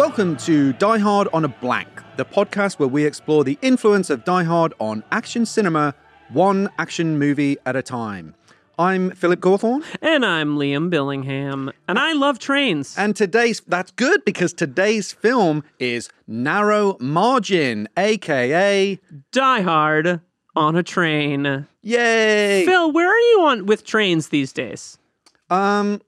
Welcome to Die Hard on a Blank, the podcast where we explore the influence of Die Hard on action cinema, one action movie at a time. I'm Philip Gawthorne, And I'm Liam Billingham, and I love trains. and today's that's good because today's film is Narrow Margin, aka Die Hard on a train. Yay! Phil, where are you on with trains these days? Um,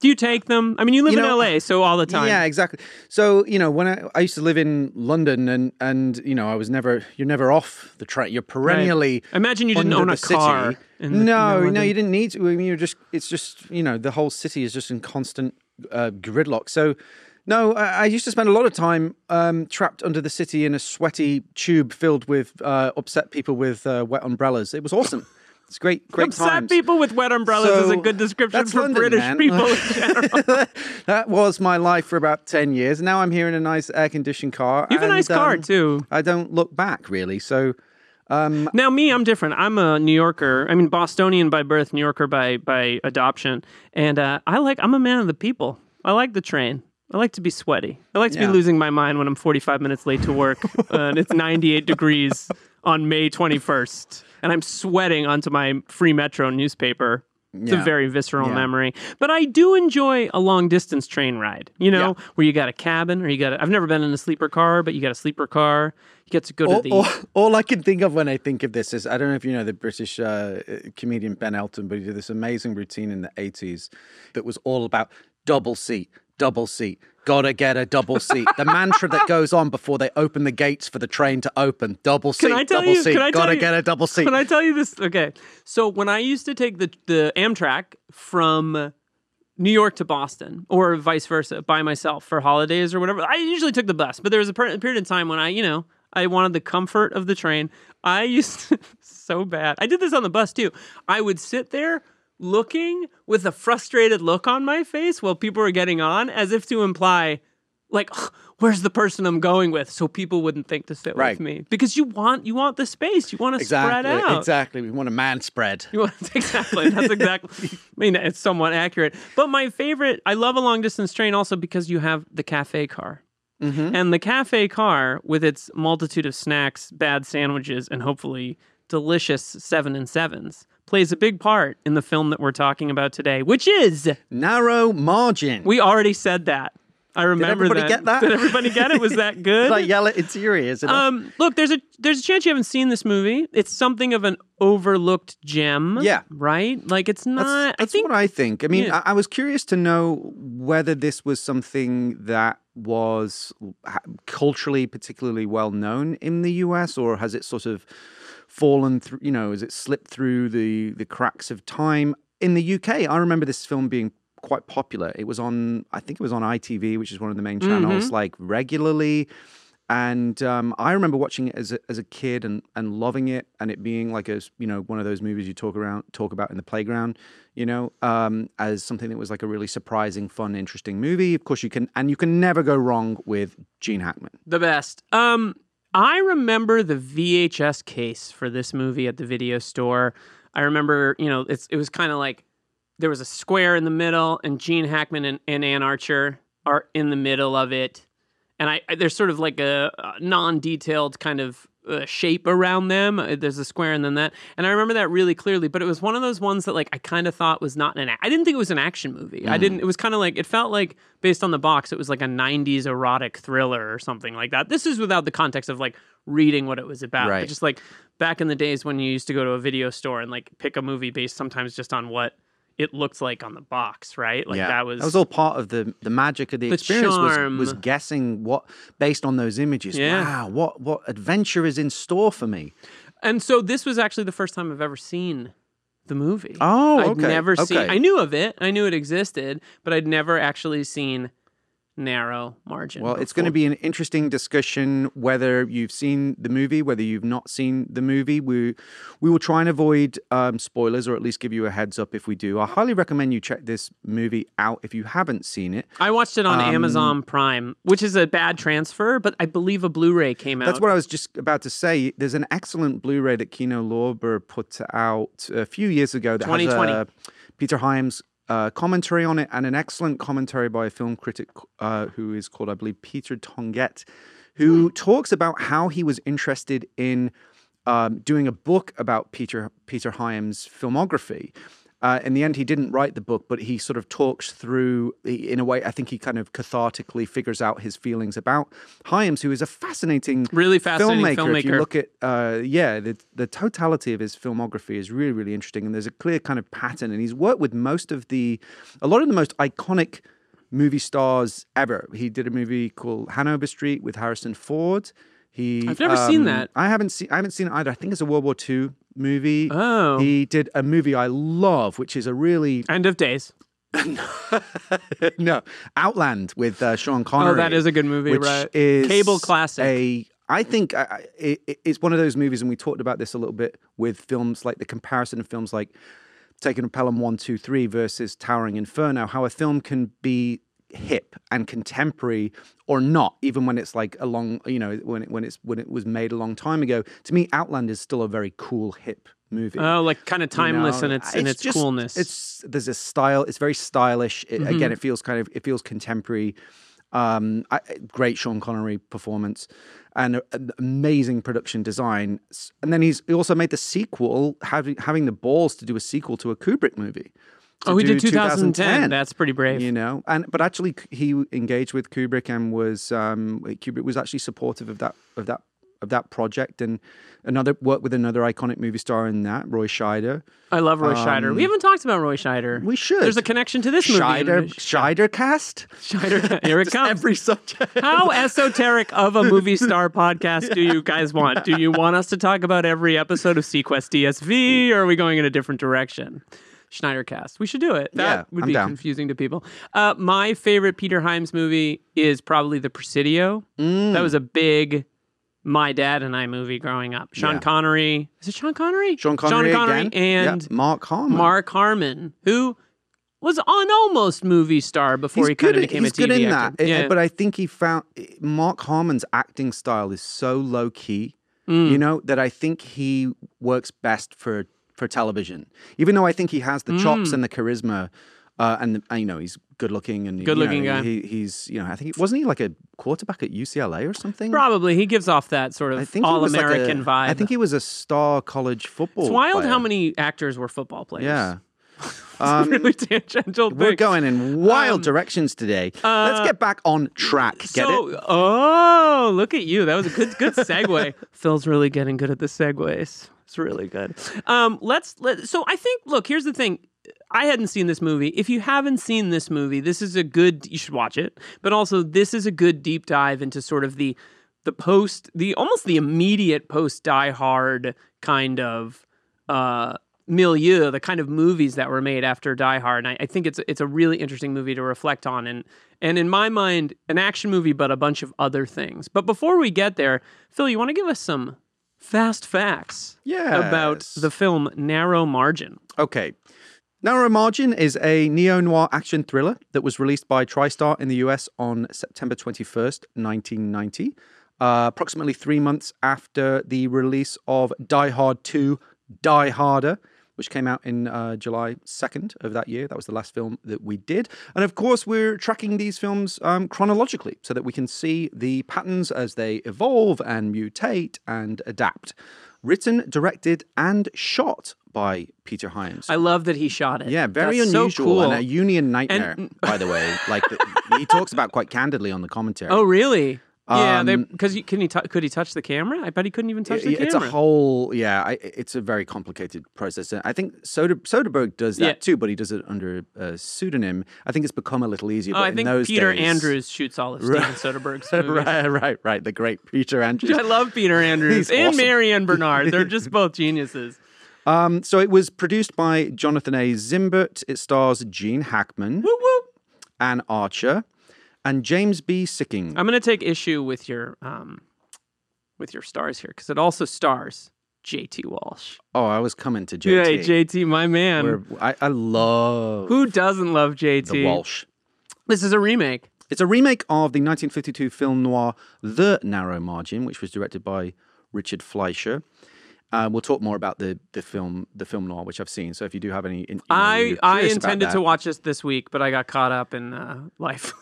Do you take them? I mean, you live You in LA, so all the time. Yeah, exactly. So you know, when I, I used to live in London, and and you know, I was never you're never off the train. You're perennially. I imagine you didn't own a car City. in the- no, no, you didn't need to. I mean, you're just it's just you know the whole city is just in constant uh, gridlock. So. No, I I used to spend a lot of time um, trapped under the city in a sweaty tube filled with uh, upset people with uh, wet umbrellas. It was awesome. It's great, great Upset times. people with wet umbrellas is a good description for London, British man. people in general. that was my life for about 10 years. Now I'm here in a nice air conditioned car. You have a and, nice car, um, too. I don't look back really. So, Now, me, I'm different. I'm a New Yorker. I mean, Bostonian by birth, New Yorker by by adoption, and uh, I like. I'm a man of the people. I like the train. I like to be sweaty. I like to Yeah. be losing my mind when I'm 45 minutes late to work and it's 98 degrees on May 21st, and I'm sweating onto my free Metro newspaper. It's a very visceral Yeah. memory, but I do enjoy a long distance train ride. You know, Yeah. where you got a cabin, or you got. A, I've never been in a sleeper car, but you got a sleeper car. You get to go to the. all, all I can think of when I think of this is I don't know if you know the British uh, comedian Ben Elton, but he did this amazing routine in the 80s that was all about double seat, double seat. Gotta get a double seat. The mantra that goes on before they open the gates for the train to open. Double seat, Can I tell double you? seat. Can I tell Gotta you, get a double seat. Can I tell you this? Okay, so when I used to take the the Amtrak from New York to Boston, or vice versa, by myself for holidays or whatever, I usually took the bus. But there was a per- period of time when I, you know, I wanted the comfort of the train. I used to, so bad. I did this on the bus too. I would sit there looking with a frustrated look on my face while people were getting on, as if to imply like "Ugh, where's the person I'm going with so people wouldn't think to sit Right. with me because you want you want the space you want to spread out exactly. We want a man spread. you want exactly that's exactly I mean it's somewhat accurate but my favorite I love a long distance train also because you have the cafe car Mm-hmm. and the cafe car with its multitude of snacks bad sandwiches and hopefully delicious seven and sevens plays a big part in the film that we're talking about today which is Narrow margin. we already said that I remember Did everybody that. get that? Did everybody get it? Was that good? Did I yell it into your ears? Um, look, there's a there's a chance you haven't seen this movie. It's something of an overlooked gem. Yeah. right. Like it's not. That's, that's I think what I think. I mean, Yeah. I, I was curious to know whether this was something that was culturally particularly well known in the US, or has it sort of fallen through? You know, has it slipped through the the cracks of time? In the UK, I remember this film being quite popular. It was on, I think it was on ITV, which is one of the main channels, like regularly. And um, I remember watching it as a, as a kid and, and loving it, and it being like a you know one of those movies you talk around talk about in the playground, you know, um, as something that was like a really surprising, fun, interesting movie. Of course, you can and you can never go wrong with Gene Hackman. the best. Um, I remember the VHS case for this movie at the video store. I remember, you know, it's it was kind of like there was a square in the middle, and Gene Hackman and, and Anne Archer are in the middle of it. And I, I there's sort of like a, a non-detailed kind of uh, shape around them. Uh, There's a square and then that, and I remember that really clearly. But it was one of those ones that like I kind of thought was not an. I didn't think it was an action movie. I didn't. It was kind of like it felt like based on the box, it was like a '90s erotic thriller or something like that. This is without the context of like reading what it was about. but Right. just like back in the days when you used to go to a video store and like pick a movie based sometimes just on what it looked like on the box, right? Like that was that was all part of the the magic of the, The experience was, was guessing what based on those images. Yeah. Wow, what what adventure is in store for me? And so this was actually the first time I've ever seen the movie. Oh, I'd okay, never seen. okay. I knew of it. I knew it existed, but I'd never actually seen Narrow Margin. Well, it's going to be an interesting discussion whether you've seen the movie, whether you've not seen the movie. We we will try and avoid um, spoilers, or at least give you a heads up if we do. I highly recommend you check this movie out if you haven't seen it. I watched it on um, Amazon Prime, which is a bad transfer, but I believe a Blu-ray came out. That's what I was just about to say. There's an excellent Blu-ray that Kino Lorber put out a few years ago that 2020. has a Peter Hyams uh, commentary on it and an excellent commentary by a film critic uh, who is called, I believe, Peter Tonguette, who Hmm. talks about how he was interested in um, doing a book about Peter Peter Hyams' filmography. Uh, in the end, he didn't write the book, but he sort of talks through, in a way, I think he kind of cathartically figures out his feelings about Hyams, who is a fascinating, Really fascinating filmmaker. If you look at, uh, yeah, the, the totality of his filmography is really, really interesting. And there's a clear kind of pattern. And he's worked with most of the, a lot of the most iconic movie stars ever. He did a movie called Hanover Street with Harrison Ford. He, I've never seen um, that. I haven't seen. I haven't seen it either. I think it's a World War II movie. Oh. He did a movie I love, which is a really End of Days. no Outland with uh, Sean Connery. Oh, that is a good movie, which right? Is Cable classic. A I think I, it, it- it's one of those movies, and we talked about this a little bit with films like the comparison of films like Taking a Pelham One Two Three versus Towering Inferno. How a film can be hip and contemporary or not even when it's like a long you know when it, when it's when it was made a long time ago to me outland is still a very cool hip movie Oh, like kind of you timeless know? in its in its just- coolness. It's there's a style. It's very stylish. It, Mm-hmm. Again, it feels kind of it feels contemporary. Um, I, great Sean Connery performance and a- amazing production design. And then he's he also made the sequel, having having the balls to do a sequel to a Kubrick movie. Oh, he did do 2010. That's pretty brave. You know, and but actually, he engaged with Kubrick and was um, Kubrick was actually supportive of that of that of that project and another worked with another iconic movie star in that Roy Scheider. I love Roy Scheider. We haven't talked about Roy Scheider. Um, We should. There's a connection to this movie. Scheider Scheider cast. Scheider. Here it comes. Every subject. How esoteric of a movie star podcast do you guys want? Do you want us to talk about every episode of seaQuest DSV, or are we going in a different direction? Schneider cast. We should do it. That Yeah, would I'm be down. confusing to people. Uh, my favorite Peter Hyams movie is probably The Presidio. Mm. That was a big my dad and I movie growing up. Sean Yeah. Connery. Is it Sean Connery? Sean Connery, again. and Yeah, Mark Harmon. Mark Harmon, who was an almost movie star before he kind of became he's a TV good in actor. that. Yeah. But I think he found Mark Harmon's acting style is so low key, Mm. you know, that I think he works best for for television. Even though I think he has the Mm. chops and the charisma. Uh, and, the, and, you know he's good looking and you know, Good-looking guy. He, he's you know I think he, wasn't he like a quarterback at UCLA or something? Probably he gives off that sort I of think all was like a- American vibe. I think he was a star college football. it's wild player. how many actors were football players. Yeah. Um, really tangential We're going in wild Um, directions today. uh, Let's get back on track. Get so, it? Oh, look at you. That was a good good segue. Phil's really getting good at the segues. It's really good. Um, let's let so I think look, here's the thing. I hadn't seen this movie. If you haven't seen this movie, this is a good you should watch it. But also this is a good deep dive into sort of the the post the almost the immediate post die hard kind of uh milieu, the kind of movies that were made after Die Hard. And I, I think it's it's a really interesting movie to reflect on, and and in my mind, an action movie, but a bunch of other things. But before we get there, Phil, you want to give us some fast facts about the film Narrow Margin? Okay. Narrow Margin is a neo noir action thriller that was released by TriStar in the US on September 21st, 1990, uh, approximately three months after the release of Die Hard 2 Die Harder, which came out in uh, July 2nd of that year. That was the last film that we did. And of course, we're tracking these films um, chronologically so that we can see the patterns as they evolve and mutate and adapt. Written, directed, and shot by Peter Hyams. I love that he shot it. Yeah, very That's so unusual cool. and a union nightmare, And- by the way. Like the, he talks about quite candidly on the commentary. Oh, really? Yeah, Um, because can he tou- could he touch the camera? I bet he couldn't even touch the It- it's camera. a whole yeah. I, it's a very complicated process. I think Soder, Soderbergh does that Yeah. too, but he does it under a pseudonym. I think it's become a little easier. oh, I in think Peter days- Andrews shoots all of Steven Soderbergh's movies. right, right, right. The great Peter Andrews. I love Peter Andrews and awesome. Mary Ann Bernard. They're just both geniuses. Um, so it was produced by Jonathan A. Zimbert. It stars Gene Hackman, Whoop whoop. Anne Archer, and James B. Sikking. I'm going to take issue with your um, with your stars here because it also stars J.T. Walsh. oh, I was coming to Yeah, JT. J.T. My man. I, I love Who doesn't love J.T. the Walsh. This is a remake. It's a remake of the 1952 film noir The Narrow Margin, which was directed by Richard Fleischer. Uh, we'll talk more about the the film the film noir, which I've seen. So if you do have any, in, you know, I I intended to watch this this week, but I got caught up in uh, life.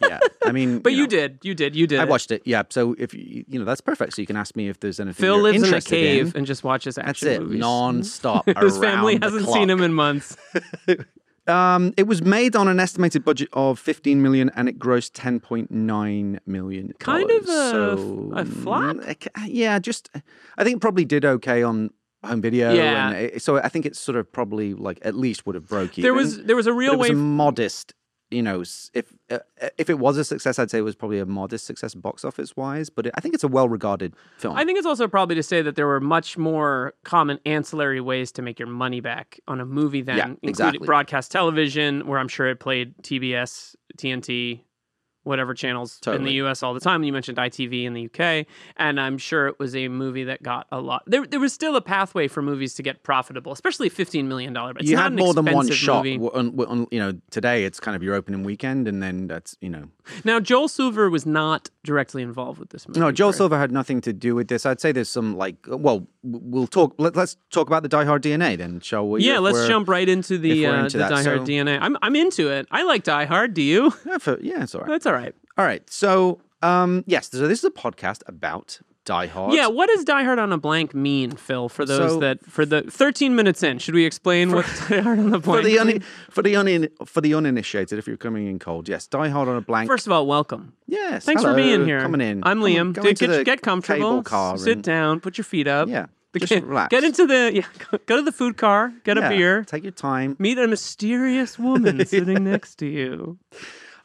Yeah, I mean, but you, know, did, you did, you did. I watched it. Yeah, so if you you know that's perfect. So you can ask me if there's anything. Phil lives in a cave in. and just watches That's action it, movies. non-stop. His family hasn't seen him in months. Um, it was made on an estimated budget of 15 million, and it grossed 10.9 million. Kind of a- so, a flop? mm, Yeah, just I think probably did okay on home video. Yeah. and it, so I think it's sort of probably like at least would have broke even. There was there was a real way. a modest. You know, if uh, if it was a success, I'd say it was probably a modest success box office wise. But it, I think it's a well regarded film. I think it's also probably to say that there were much more common ancillary ways to make your money back on a movie than Yeah, including exactly. broadcast television, where I'm sure it played TBS, TNT, whatever channels in the US all the time. You mentioned ITV in the UK, and I'm sure it was a movie that got a lot. There, there was still a pathway for movies to get profitable, especially a $15 million. It's you not had an more than one shot. On, on, you know, today it's kind of your opening weekend, and then that's you know Now, Joel Silver was not directly involved with this movie. No, Joel? Silver had nothing to do with this. I'd say there's some like, well, we'll talk. Let, us talk about the Die Hard DNA then, shall we? Yeah, If let's jump right into the if we're uh, the that, Die Hard so- DNA. I'm I'm into it. I like Die Hard. Do you? Yeah, for- yeah, it's all right. That's all right. All right. So, um, yes, so this is a podcast about Die Hard. Yeah, what does Die Hard on a Blank mean, Phil? For those So- that for the 13 minutes in, should we explain what Die Hard on the For the un- for the un- for the uninitiated, if you're coming in cold, yes, Die Hard on a blank. First of all, welcome. yes, Thanks for being here. Coming in. I'm Liam. go Get, get, comfortable. car. Sit and- down. Put your feet up. Yeah, just relax. Get into the yeah. Go to the food car. Get Yeah, a beer. Take your time. Meet a mysterious woman sitting next to you.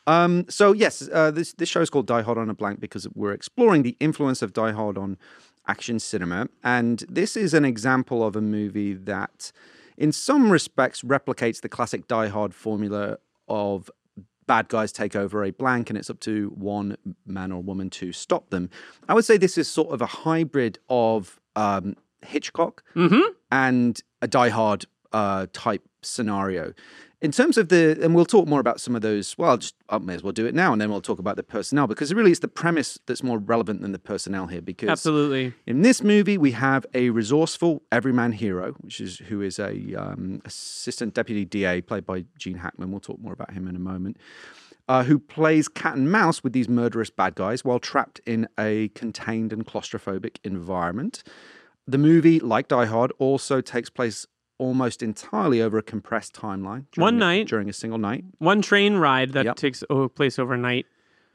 Um, so yes, uh, this this show is called Die Hard on a Blank because we're exploring the influence of Die Hard on action cinema, and this is an example of a movie that, in some respects, replicates the classic Die Hard formula of bad guys take over a blank and it's up to one man or woman to stop them. I would say this is sort of a hybrid of um, Hitchcock and a Die Hard uh, type scenario. In terms of the, and we'll talk more about some of those. Well, I'll just I may as well do it now, and then we'll talk about the personnel because really it's the premise that's more relevant than the personnel here. Because Absolutely. in this movie, we have a resourceful everyman hero, which is who is a um, assistant deputy DA played by Gene Hackman. We'll talk more about him in a moment. Uh, who plays cat and mouse with these murderous bad guys while trapped in a contained and claustrophobic environment. The movie, like Die Hard, also takes place almost entirely over a compressed timeline. during One a- night. during a single night, One train ride that Yep. takes place overnight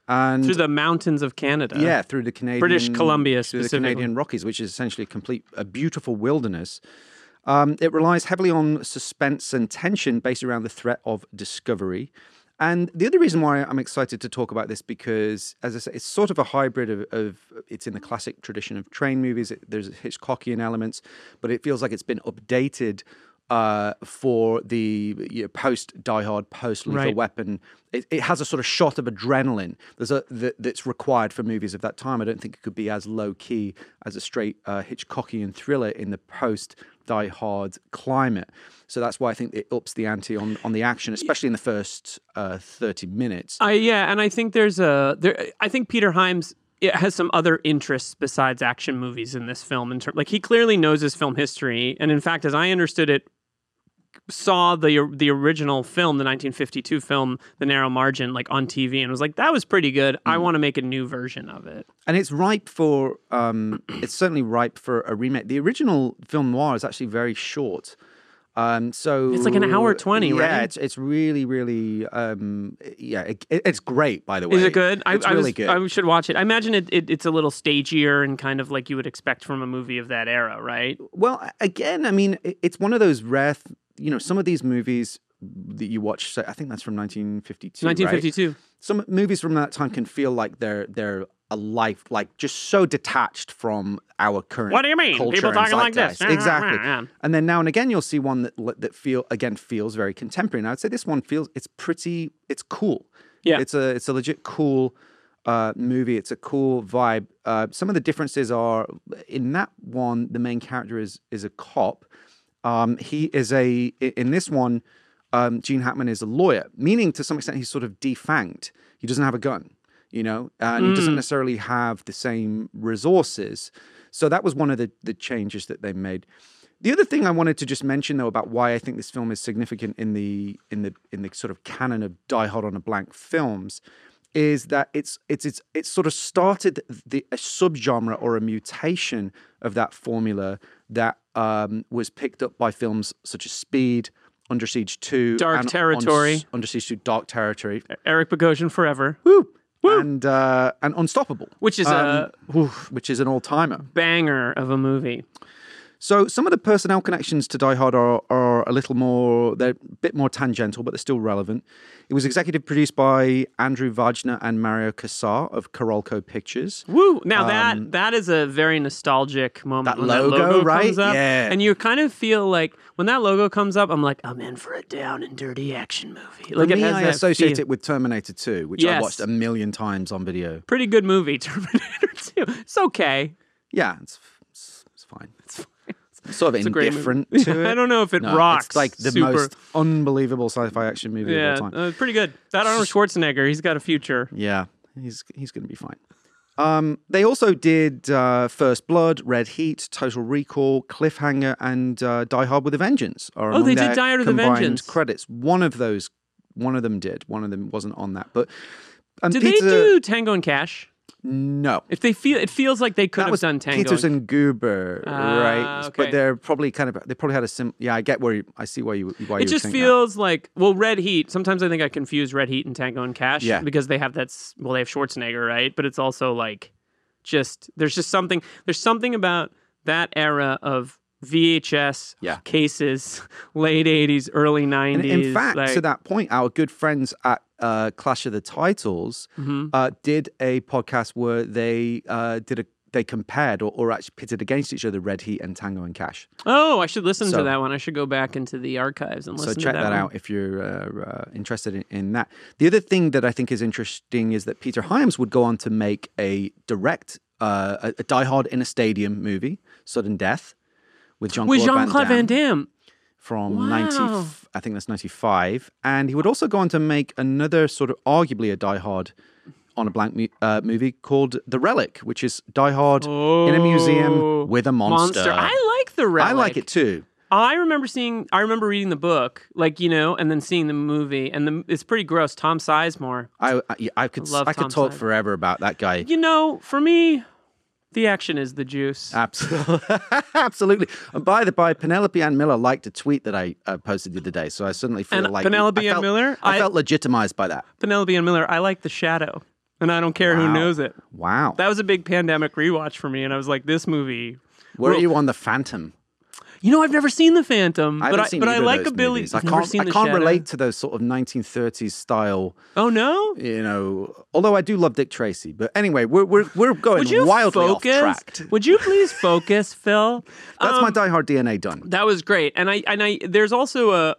and through the mountains of Canada. Yeah, through the Canadian British Columbia through the. Canadian Rockies, which is essentially a complete, a beautiful wilderness. Um, it relies heavily on suspense and tension based around the threat of discovery. And the other reason why I'm excited to talk about this because, as I say, it's sort of a hybrid of, of it's in the classic tradition of train movies. It, there's Hitchcockian elements, but it feels like it's been updated uh, for the you know, post Die Hard, post Lethal Right. Weapon. It, it has a sort of shot of adrenaline. There's a that, that's required for movies of that time. I don't think it could be as low key as a straight uh, Hitchcockian thriller in the post Die Hard climate. So that's why I think it ups the ante on on the action, especially in the first uh, thirty minutes. I yeah, and I think there's a there. I think Peter Hyams it has some other interests besides action movies in this film. In term, like he clearly knows his film history, and in fact, as I understood it, saw the the original film, the 1952 film, The Narrow Margin, like on TV, and was like, "That was pretty good. I want to make a new version of it." and it's ripe for um, it's certainly ripe for a remake. The original film noir is actually very short. Um, so It's like an hour 20, yeah, right? it's it's really really um, yeah, it, it's great. By the way, Is it good? It's I, I really was, good. I should watch it. I imagine it, it, it's a little stagier and kind of like you would expect from a movie of that era, right? Well, again, I mean, it's one of those rare, you know, some of these movies that you watch. say- I think that's from 1952. right? 1952. Some movies from that time can feel like they're they're a life, like just so detached from our current. What do you mean? culture People talking like this. Exactly. And then now and again, you'll see one that that feel again feels very contemporary. And I'd say this one feels it's pretty, it's cool. Yeah. It's a it's a legit cool uh, movie. It's a cool vibe. Uh, some of the differences are in that one, the main character is is a cop. Um, he is a in this one, um, Gene Hackman is a lawyer, meaning to some extent he's sort of defanged. He doesn't have a gun, you know, and he doesn't necessarily have the same resources. So that was one of the the changes that they made. The other thing I wanted to just mention though about why I think this film is significant in the in the in the sort of canon of Die Hard on a Blank films is that it's it's it's it's sort of started the a subgenre or a mutation of that formula that um, was picked up by films such as Speed, Under Siege Two, Dark and Territory. Under Siege Two, Dark Territory, Eric Bogosian forever, Woo! and uh, and Unstoppable, which is a um, oof, which is an all timer. banger of a movie. So some of the personnel connections to Die Hard are, are a little more, they're a bit more tangential, but they're still relevant. It was executive produced by Andrew Vajna and Mario Kassar of Carolco Pictures. Woo! Now that that is a very nostalgic moment. Um, That when logo, that logo right? Comes up, Yeah. and you kind of feel like when that logo comes up, I'm like, I'm in for a down and dirty action movie. Like For it me, has I associate feel. it with Terminator 2, which I watched a million times on video. Pretty good movie, Terminator 2. It's okay. Yeah. It's sort of It's a great indifferent to it. I don't know if it No, rocks. It's like the super. most unbelievable sci-fi action movie Yeah, of all time. uh, pretty good. That Arnold Schwarzenegger, he's got a future. Yeah, he's he's going to be fine. Um, they also did uh, First Blood, Red Heat, Total Recall, Cliffhanger, and uh, Die Hard with a Vengeance. Oh, they did Die Hard with a Vengeance. Credits. One of those, one of them did. One of them wasn't on that. But um, Did Peter, they do Tango and Cash? No? If they feel, it feels like they could That have was done Tango. Peters and, Guber, Ah, right? okay. But they're probably kind of they probably had a sim. Yeah, I get where you, I see why you why it you just think that. feels like well, Red Heat. Sometimes I think I confuse Red Heat and Tango and Cash Yeah. because they have that. Well, they have Schwarzenegger, right? But it's also like just there's just something. There's something about that era of VHS Yeah. cases, late '80s, early '90s. And in fact, like, to that point, our good friends at uh, Clash of the Titles Mm-hmm. uh, did a podcast where they uh, did a they compared or, or actually pitted against each other Red Heat and Tango and Cash. oh, I should listen So- to that one. I should go back into the archives and So check to that, that, out if you're uh, uh, interested in, in that. The other thing that I think is interesting is that Peter Hyams would go on to make a direct uh, a, a Die Hard in a stadium movie, Sudden Death, with Jean With Claude Jean Claude Van Damme. From 90 I think that's 95 and he would also go on to make another sort of arguably a Die Hard on a blank mu- uh, movie called The Relic which is Die Hard in a Oh. museum with a monster. I like the relic. I like it too. I remember seeing, I remember reading the book, like you know, and then seeing the movie, and the, it's pretty gross. Tom Sizemore, I I, I could love I could Tom talk Side. forever about that guy. you know, for me, the action is the juice. Absolutely. Absolutely. And by the by, Penelope Ann Miller liked a tweet that I uh, posted the other day, so I suddenly feel And like Penelope I Ann felt- Miller? I, I- felt legitimized by that. Penelope Ann Miller, I like the Shadow, and I don't care who knows it. Wow. That was a big pandemic rewatch for me, and I was like, this movie. Where well- are you on the Phantom? You know, I've never seen the Phantom, I but I but I like those a Billy. I can't, I can't relate to those sort of 1930s style, Oh no. you know. Although I do love Dick Tracy, but anyway, we're we're, we're going Would you wildly focus? off track. Would you please focus, Phil? That's Um, my Die Hard DNA done. That was great, and I and I there's also a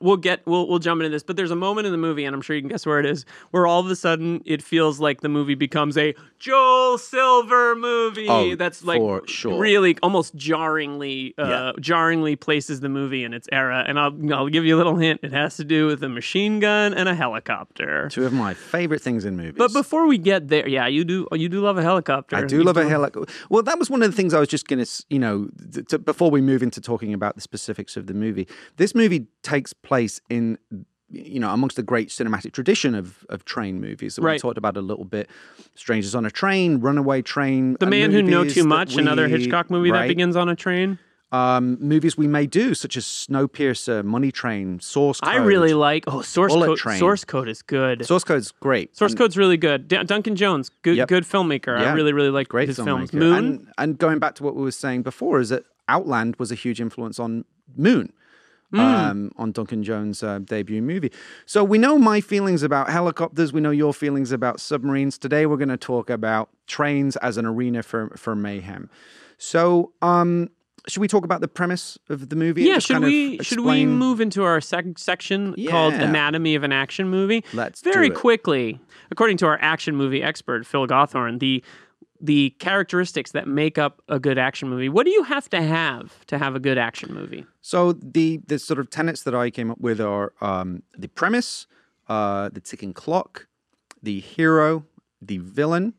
we'll get we'll we'll jump into this, but there's a moment in the movie, and I'm sure you can guess where it is, where all of a sudden it feels like the movie becomes a Joel Silver movie. Oh, That's like sure. really almost jarringly uh, Yeah. jarringly places the movie in its era. And I'll I'll give you a little hint. It has to do with a machine gun and a helicopter. Two of my favorite things in movies. But before we get there, yeah, you do you do love a helicopter. I do You love a helicopter. Well, that was one of the things I was just going to, you know, to, before we move into talking about the specifics of the movie. This movie takes place in, you know, amongst the great cinematic tradition of of train movies that we talked about a little bit. Strangers on a Train, Runaway Train. The uh, Man Who Know Too Much, another Hitchcock movie that begins on a train. Um, movies we may do, such as Snowpiercer, Money Train, Source Code. I really like. Oh, Source Code. Source Code is good. Source Code's great. Source And- Code's really good. D- Duncan Jones, good Yep. good filmmaker. I really really like great his filmmaker. films. Moon. And, and going back to what we were saying before, is that Outland was a huge influence on Moon. Hmm. Um, on Duncan Jones' uh, debut movie. So we know my feelings about helicopters. We know your feelings about submarines. Today we're going to talk about trains as an arena for, for mayhem. So um, should we talk about the premise of the movie? yeah, should we should we move into our sec- section called Anatomy of an Action Movie? Let's do very quickly. According to our action movie expert Phil Gawthorne, the the characteristics that make up a good action movie. What do you have to have to have a good action movie? So the the sort of tenets that I came up with are um, the premise, uh, the ticking clock, the hero, the villain,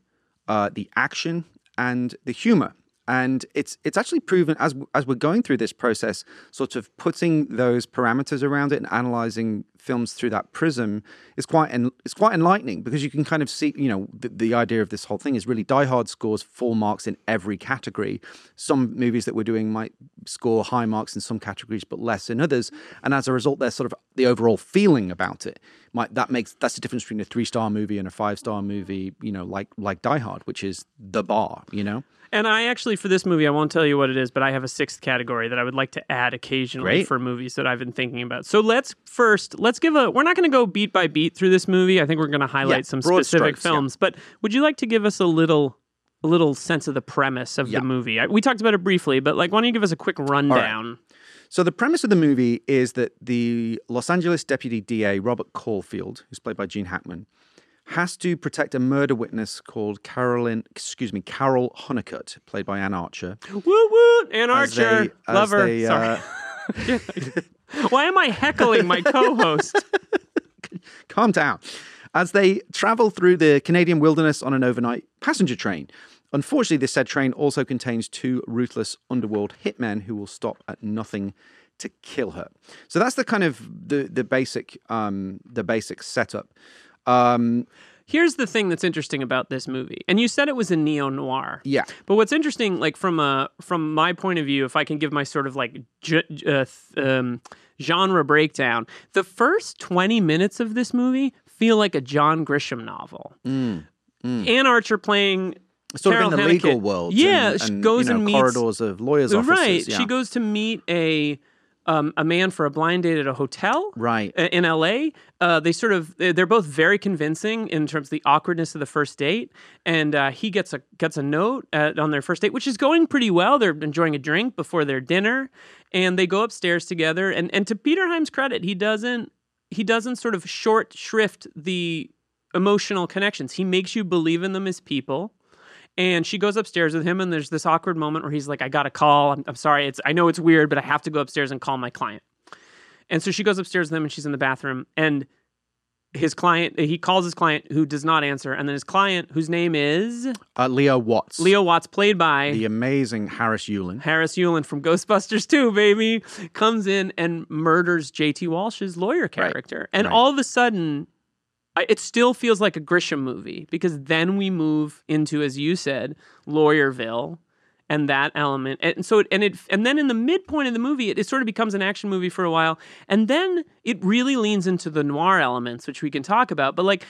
uh, the action, and the humor. And it's it's actually proven as as we're going through this process, sort of putting those parameters around it and analyzing films through that prism is quite en- it's quite enlightening because you can kind of see you know the, the idea of this whole thing is really Die Hard scores full marks in every category. Some movies that we're doing might score high marks in some categories but less in others, and as a result, there's sort of the overall feeling about it. Might that makes that's the difference between a three star movie and a five star movie. You know, like like Die Hard, which is the bar. You know. And I actually, for this movie, I won't tell you what it is, but I have a sixth category that I would like to add occasionally Great. for movies that I've been thinking about. So let's first, let's give a, we're not going to go beat by beat through this movie. I think we're going to highlight some specific strokes, yeah. films. But would you like to give us a little, a little sense of the premise of Yeah. the movie? I, we talked about it briefly, but like, why don't you give us a quick rundown? So the premise of the movie is that the Los Angeles deputy DA Robert Caulfield, who's played by Gene Hackman, has to protect a murder witness called Carolyn, excuse me, Carol Hunnicut, played by Anne Archer. Woo woo, Anne Archer, they- lover. they, Sorry. uh, why am I heckling my co-host? calm down. As they travel through the Canadian wilderness on an overnight passenger train. Unfortunately, this said train also contains two ruthless underworld hitmen who will stop at nothing to kill her. So that's the kind of the the basic um, the basic setup. Um, Here's the thing that's interesting about this movie, and you said it was a neo noir. yeah, But what's interesting, like from a from my point of view, if I can give my sort of like j- uh, th- um, genre breakdown, the first twenty minutes of this movie feel like a John Grisham novel. Anne Archer playing sort Carol of in the Haneke. legal world. Yeah, and, she goes you know, and meets corridors of lawyers' offices. right. Yeah. She goes to meet a um, a man for a blind date at a hotel. right. uh, in LA. Uh, they sort of they're both very convincing in terms of the awkwardness of the first date, and uh, he gets a gets a note at, on their first date, which is going pretty well. They're enjoying a drink before their dinner, and they go upstairs together. And and to Peter Hyams' credit, he doesn't he doesn't sort of short shrift the emotional connections. He makes you believe in them as people. And she goes upstairs with him, and there's this awkward moment where he's like, "I got a call. I'm, I'm sorry. It's I know it's weird, but I have to go upstairs and call my client." And so she goes upstairs with him and she's in the bathroom and his client he calls his client who does not answer and then his client whose name is Uh, Leo Watts. Leo Watts played by The amazing Harris Yulin. Harris Yulin from Ghostbusters 2 baby comes in and murders JT Walsh's lawyer character and right. all of a sudden it still feels like a Grisham movie because then we move into as you said Lawyerville and that element. And so it, and it and then in the midpoint of the movie it, it sort of becomes an action movie for a while. And then it really leans into the noir elements which we can talk about. But like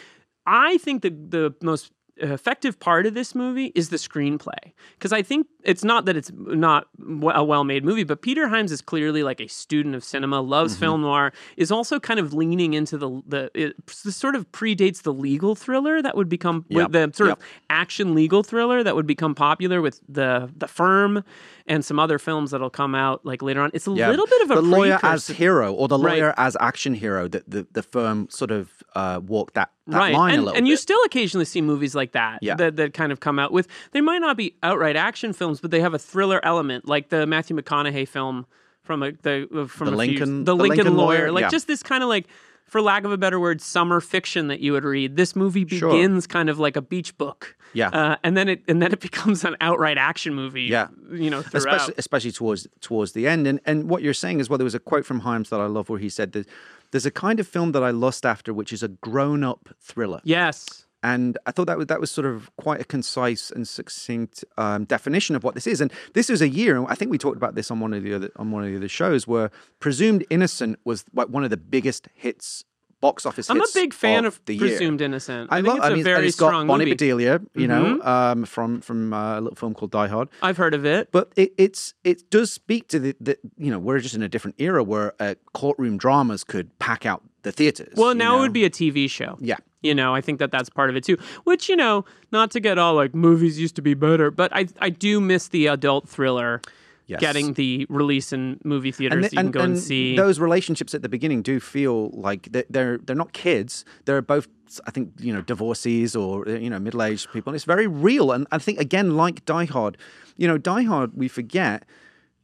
i think the the most effective part of this movie is the screenplay because I think it's not that it's not a well-made movie, but Peter Hyams is clearly like a student of cinema, loves Mm-hmm. film noir, is also kind of leaning into the the it sort of predates the legal thriller that would become Yep. the sort Yep. of action legal thriller that would become popular with the the firm and some other films that'll come out like later on. It's a Yeah. little bit of a the lawyer as hero or the Right. lawyer as action hero that the, the firm sort of uh, walked that, that right. line and, a little bit. and you still occasionally see movies like that, Yeah. that that kind of come out with. They might not be outright action films, but they have a thriller element, like the Matthew McConaughey film from a the uh, from The a few Lincoln- the, the Lincoln, Lincoln lawyer, Lawyer, like yeah. just this kind of like. For lack of a better word, summer fiction that you would read. This movie Sure. begins kind of like a beach book, Yeah. uh, and then it and then it becomes an outright action movie. Yeah. you know, throughout. especially especially towards towards the end. And and what you're saying is well, there was a quote from Hyams that I love where he said that there's a kind of film that I lost after, which is a grown up thriller. yes, And I thought that was that was sort of quite a concise and succinct um, definition of what this is. And this was a year, and I think we talked about this on one of the other on one of the other shows, where Presumed Innocent was like one of the biggest hits, box office. I'm a big fan of, the year. Presumed Innocent. I, I, think love. it's I a mean, very it's strong Bonnie movie. Mm-hmm. You know, um, from from uh, a little film called Die Hard. I've heard of it. But it, it's it does speak to the, the you know we're just in a different era where uh, courtroom dramas could pack out the theaters. Well, you now it would be a TV show. Yeah. You know, I think that that's part of it too. Which, you know, not to get all like movies used to be better, but I I do miss the adult thriller Yes. getting the release in movie theaters that you can go and, see. those relationships at the beginning do feel like they're, they're they're not kids. They're both, I think, you know, divorcees or you know, middle aged people. And it's very real. And I think again, like Die Hard, you know, Die Hard, we forget.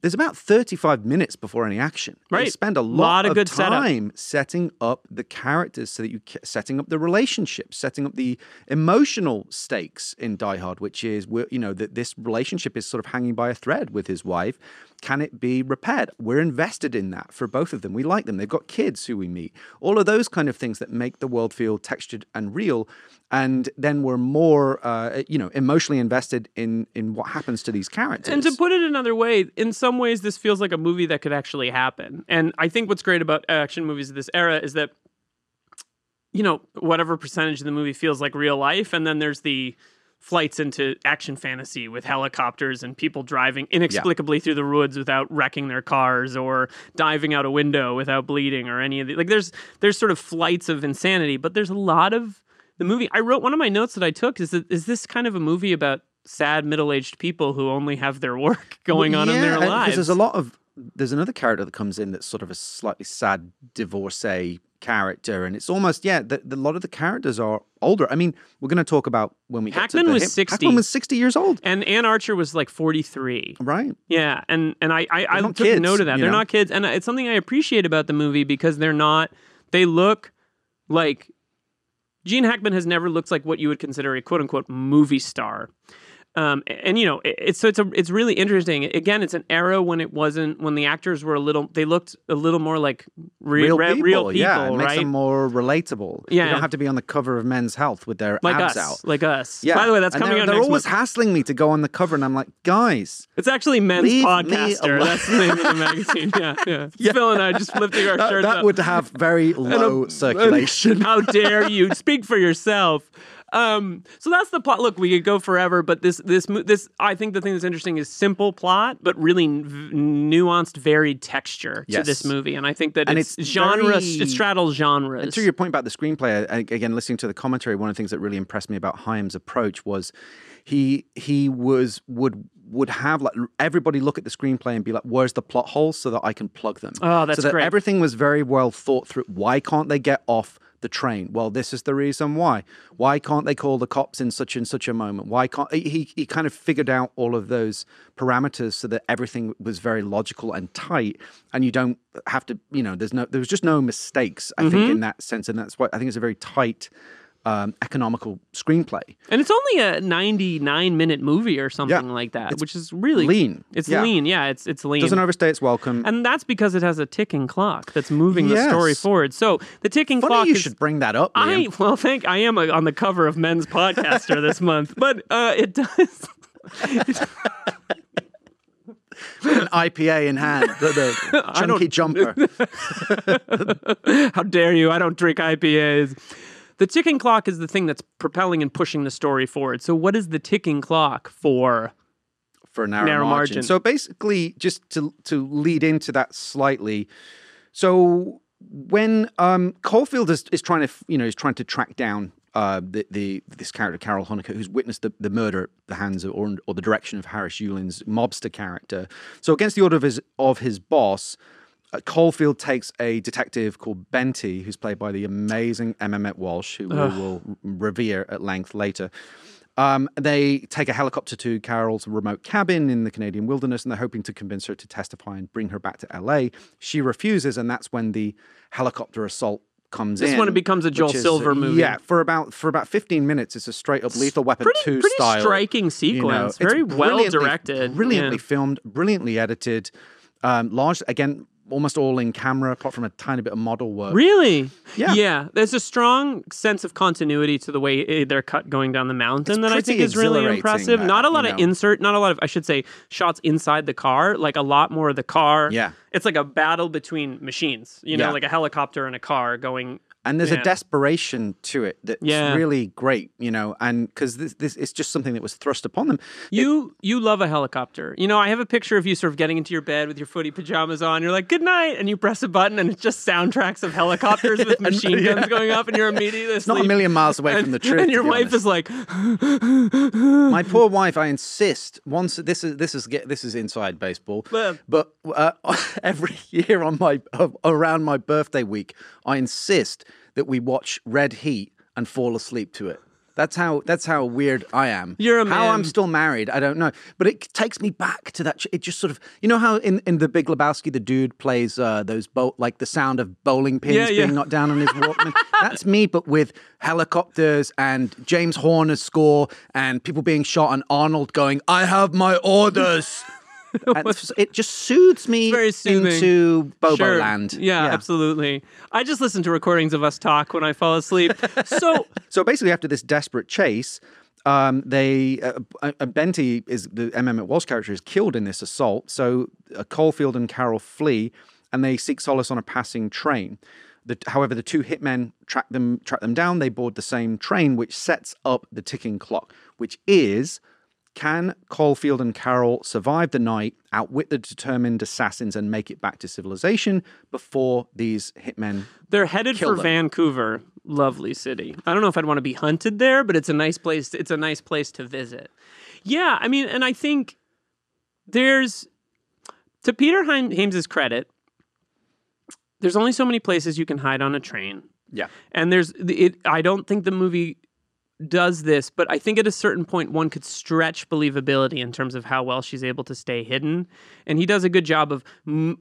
There's about 35 minutes before any action. They Right. spend a lot, Lot of good setup. time setting up the characters so that you setting up the relationships, setting up the emotional stakes in Die Hard, which is you know that this relationship is sort of hanging by a thread with his wife. Can it be repaired? We're invested in that for both of them. We like them. They've got kids who we meet. All of those kind of things that make the world feel textured and real. And then we're more, uh, you know, emotionally invested in in what happens to these characters. And to put it another way, in some ways, this feels like a movie that could actually happen. And I think what's great about action movies of this era is that, you know, whatever percentage of the movie feels like real life, and then there's the flights into action fantasy with helicopters and people driving inexplicably through the woods without wrecking their cars or diving out a window without bleeding or any of the like there's there's sort of flights of insanity but there's a lot of the movie I wrote one of my notes that I took is that is this kind of a movie about sad middle-aged people who only have their work going on in their lives There's a lot of there's another character that comes in that's sort of a slightly sad divorcee character, and it's almost yeah. The, the, a lot of the characters are older. I mean, we're going to talk about when we get to Hackman the was 60. Hackman was sixty years old, and Anne Archer was like 43 right? Yeah, and and I I, I took kids, note of that. They're know? not kids, and it's something I appreciate about the movie because they're not. They look like Gene Hackman has never looked like what you would consider a quote unquote movie star. Um, and you know, it's so it's a it's really interesting. Again, it's an era when it wasn't when the actors were a little they looked a little more like re- Real re- real people, yeah, it makes right? them more relatable. Yeah. they don't have to be on the cover of Men's Health with their like abs us, out. like us. Yeah. By the way, that's And coming they're, out They're always month. hassling me to go on the cover, and I'm like, guys, It's actually Men's Podcaster. That's the name of the magazine. Yeah, yeah. Phil and I just lifting our that, shirts that up. would have very low circulation. How dare you speak for yourself? Um, so that's the plot. Look, we could go forever, but this, this, this, I think the thing that's interesting is simple plot, but really n- nuanced, varied texture to Yes. this movie. And I think that And it's, it's genre, very- it straddles genres. And to your point about the screenplay, I- again, listening to the commentary, one of the things that really impressed me about Hyams' approach was he he was would would have like everybody look at the screenplay and be like, "Where's the plot holes?" so that I can plug them. Oh, that's so that great. everything was very well thought through. Why can't they get off? The train. Well, this is the reason why. Why can't they call the cops in such and such a moment? Why can't he? He kind of figured out all of those parameters so that everything was very logical and tight, and you don't have to. You know, there's no. There was just no mistakes. I Mm-hmm. think in that sense, and that's why I think it's a very tight, um, economical screenplay. and it's only a 99 minute movie or something like that, which is really lean. It's Yeah. lean. Yeah, it's, it's lean. Doesn't overstay its welcome. and that's because it has a ticking clock that's moving the story forward. So the ticking clock. Funny clock you is should bring that up. I well, thank I am uh on the cover of Men's Podcaster this month, but uh, it does. an IPA in hand, the, the chunky jumper. How dare you? I don't drink IPAs. The ticking clock is the thing that's propelling and pushing the story forward. So what is the ticking clock for? for narrow, Narrow margin. margin. So basically, just to to lead into that slightly, so when um, Caulfield is, is trying to you know is trying to track down uh, the, the this character Carol Honecker, who's witnessed the, the murder at the hands of or, or the direction of Harris Yulin's mobster character. So against the order of his of his boss. Uh, Caulfield takes a detective called Benti, who's played by the amazing M. Emmet Walsh, who we will revere at length later. Um, they take a helicopter to Carol's remote cabin in the Canadian wilderness and they're hoping to convince her to testify and bring her back to LA. She refuses, and that's when the helicopter assault comes This in. This one becomes a Joel is- Silver movie. Yeah, for about for about 15 minutes, it's a straight up Lethal Weapon Pretty, 2 pretty style. striking you know. sequence. Very well directed. Brilliantly Yeah. filmed, brilliantly edited. Um, large, again, almost all in camera, apart from a tiny bit of model work. Really? Yeah. Yeah. There's a strong sense of continuity to the way they're cut going down the mountain It's that I think is really impressive. uh, Not a you lot of insert, not a lot of, I should say, shots inside the car. Like a lot more of the car. Yeah. It's like a battle between machines, you know, Yeah. like a helicopter and a car going. And there's Yeah. a desperation to it that's Yeah. really great, you know, and because this, this it's just something that was thrust upon them. You you love a helicopter. You know, I have a picture of you sort of getting into your bed with your footy pajamas on. You're like, "Good night," and you press a button, and it's just soundtracks of helicopters with machine yeah. guns going up, and you're immediately It's not a million miles away from the truth. And your wife honest. is like, my poor wife. I insist. Once this is this is this is inside baseball, Well- but uh, every year on my uh, around my birthday week, I insist that we watch Red Heat and fall asleep to it. That's how that's how weird I am. You're a man. how I'm still married. I don't know, but it takes me back to that. It just sort of you know how in, in the Big Lebowski the dude plays uh, those boat like the sound of bowling pins Yeah, yeah. being knocked down on his Walkman. That's me, but with helicopters and James Horner's score and people being shot and Arnold going, "I have my orders." It just soothes me into Bobo Sure. Land. Yeah, absolutely. I just listen to recordings of us talk when I fall asleep. so So basically, after this desperate chase, um, they uh, uh, Benti is the M. Emmet Walsh character is killed in this assault. So uh, Caulfield and Carol flee, and they seek solace on a passing train. The, however, the two hitmen track them track them down. They board the same train, which sets up the ticking clock, which is. Can Caulfield and Carol survive the night, outwit the determined assassins, and make it back to civilization before these hitmen they're headed for them. Vancouver, lovely city. I don't know if I'd want to be hunted there, but it's a nice place. It's a nice place to visit. Yeah, I mean, and I think there's to Peter Hyams's credit. There's only so many places you can hide on a train. Yeah. And there's it I don't think the movie does this, but I think at a certain point one could stretch believability in terms of how well she's able to stay hidden, and he does a good job of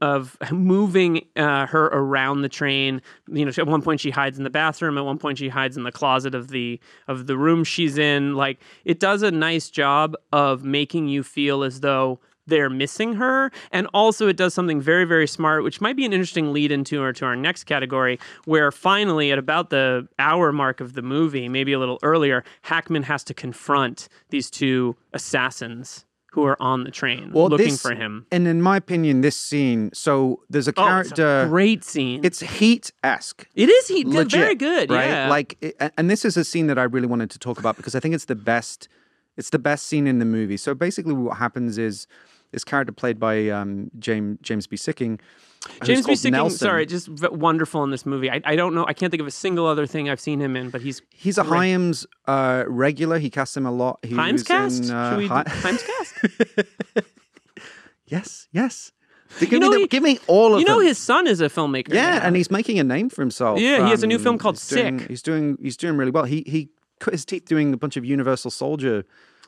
of moving uh, her around the train. You know, at one point she hides in the bathroom, at one point she hides in the closet of the of the room she's in. Like it does a nice job of making you feel as though they're missing her and also it does something very very smart which might be an interesting lead into or to our next category where finally at about the hour mark of the movie maybe a little earlier hackman has to confront these two assassins who are on the train looking this- for him And in my opinion, this scene, so there's a oh, it's a character. great scene It's heat esque. it is Heat. Legit, very good right? yeah Like, and this is a scene that I really wanted to talk about because I think it's the best. It's the best scene in the movie. So basically, what happens is this character played by um, James James B. Sikking. James B. Sikking, Nelson. sorry, just wonderful in this movie. I, I don't know, I can't think of a single other thing I've seen him in, but he's He's a Hyams uh, regular. He casts him a lot. He Hyams cast. in, uh, Should we Hi- Hyams cast? yes, yes. Give, You me know, the- he- give me all of them. you know, them. his son is a filmmaker. Yeah, now. and he's making a name for himself. Yeah, he has a new film called he's doing- Sick. He's doing he's doing really well. He he cut his teeth doing a bunch of Universal Soldier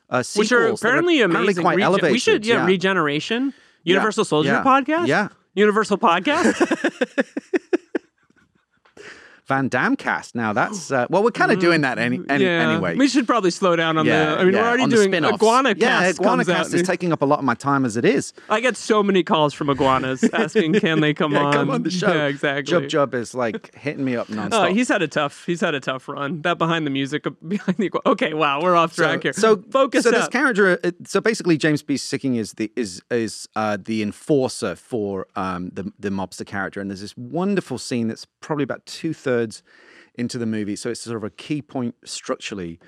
uh, sequels which are apparently amazing. quite Rege- we should, yeah, Regeneration, Universal Soldier yeah, podcast, yeah. Universal podcast. Van Damme cast. Now that's uh, well, we're kind of doing that any, any yeah, anyway. we should probably slow down on yeah, the. I mean, yeah, we're already doing spin-offs. Iguana Yeah, Iguana. Cast is taking up a lot of my time as it is. I get so many calls from iguanas asking, "Can they come on? come on the show. Yeah, exactly. Jub Jub is like hitting me up Oh, nonstop. he's had a tough. He's had a tough run. That behind the music, behind the. Iguana. Okay, wow, we're off track here. So focus So this character, uh, so basically, James B. Sikking is the is is uh, the enforcer for um, the the mobster character, and there's this wonderful scene that's probably about two thirds thirds into the movie, so it's sort of a key point structurally,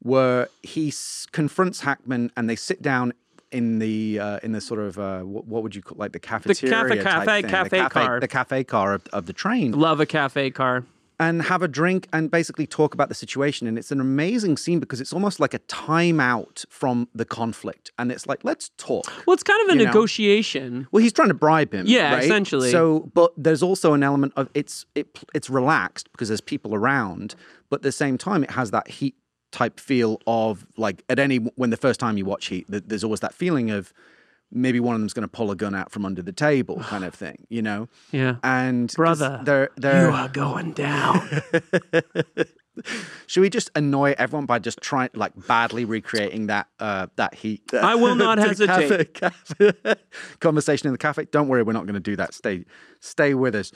where he s- confronts Hackman and they sit down in the uh, in the sort of uh, what, would you call like the cafeteria type cafe- thing, cafe the car. the cafe car of, of the train Love a cafe car. And have a drink and basically talk about the situation. And it's an amazing scene because it's almost like a timeout from the conflict. And it's like, let's talk. Well, it's kind of a You know? negotiation. Well, he's trying to bribe him. Yeah, right? essentially. So, but there's also an element of it's it it's relaxed because there's people around, but at the same time, it has that heat type feel of like at any when the first time you watch Heat, there's always that feeling of maybe one of them's going to pull a gun out from under the table, kind of thing, you know. Yeah. and Brother, they're they're You are going down. Should we just annoy everyone by just trying, like, badly recreating that uh, that heat? I will not hesitate. cafe- cafe- conversation in the cafe. Don't worry, we're not going to do that. Stay, stay with us.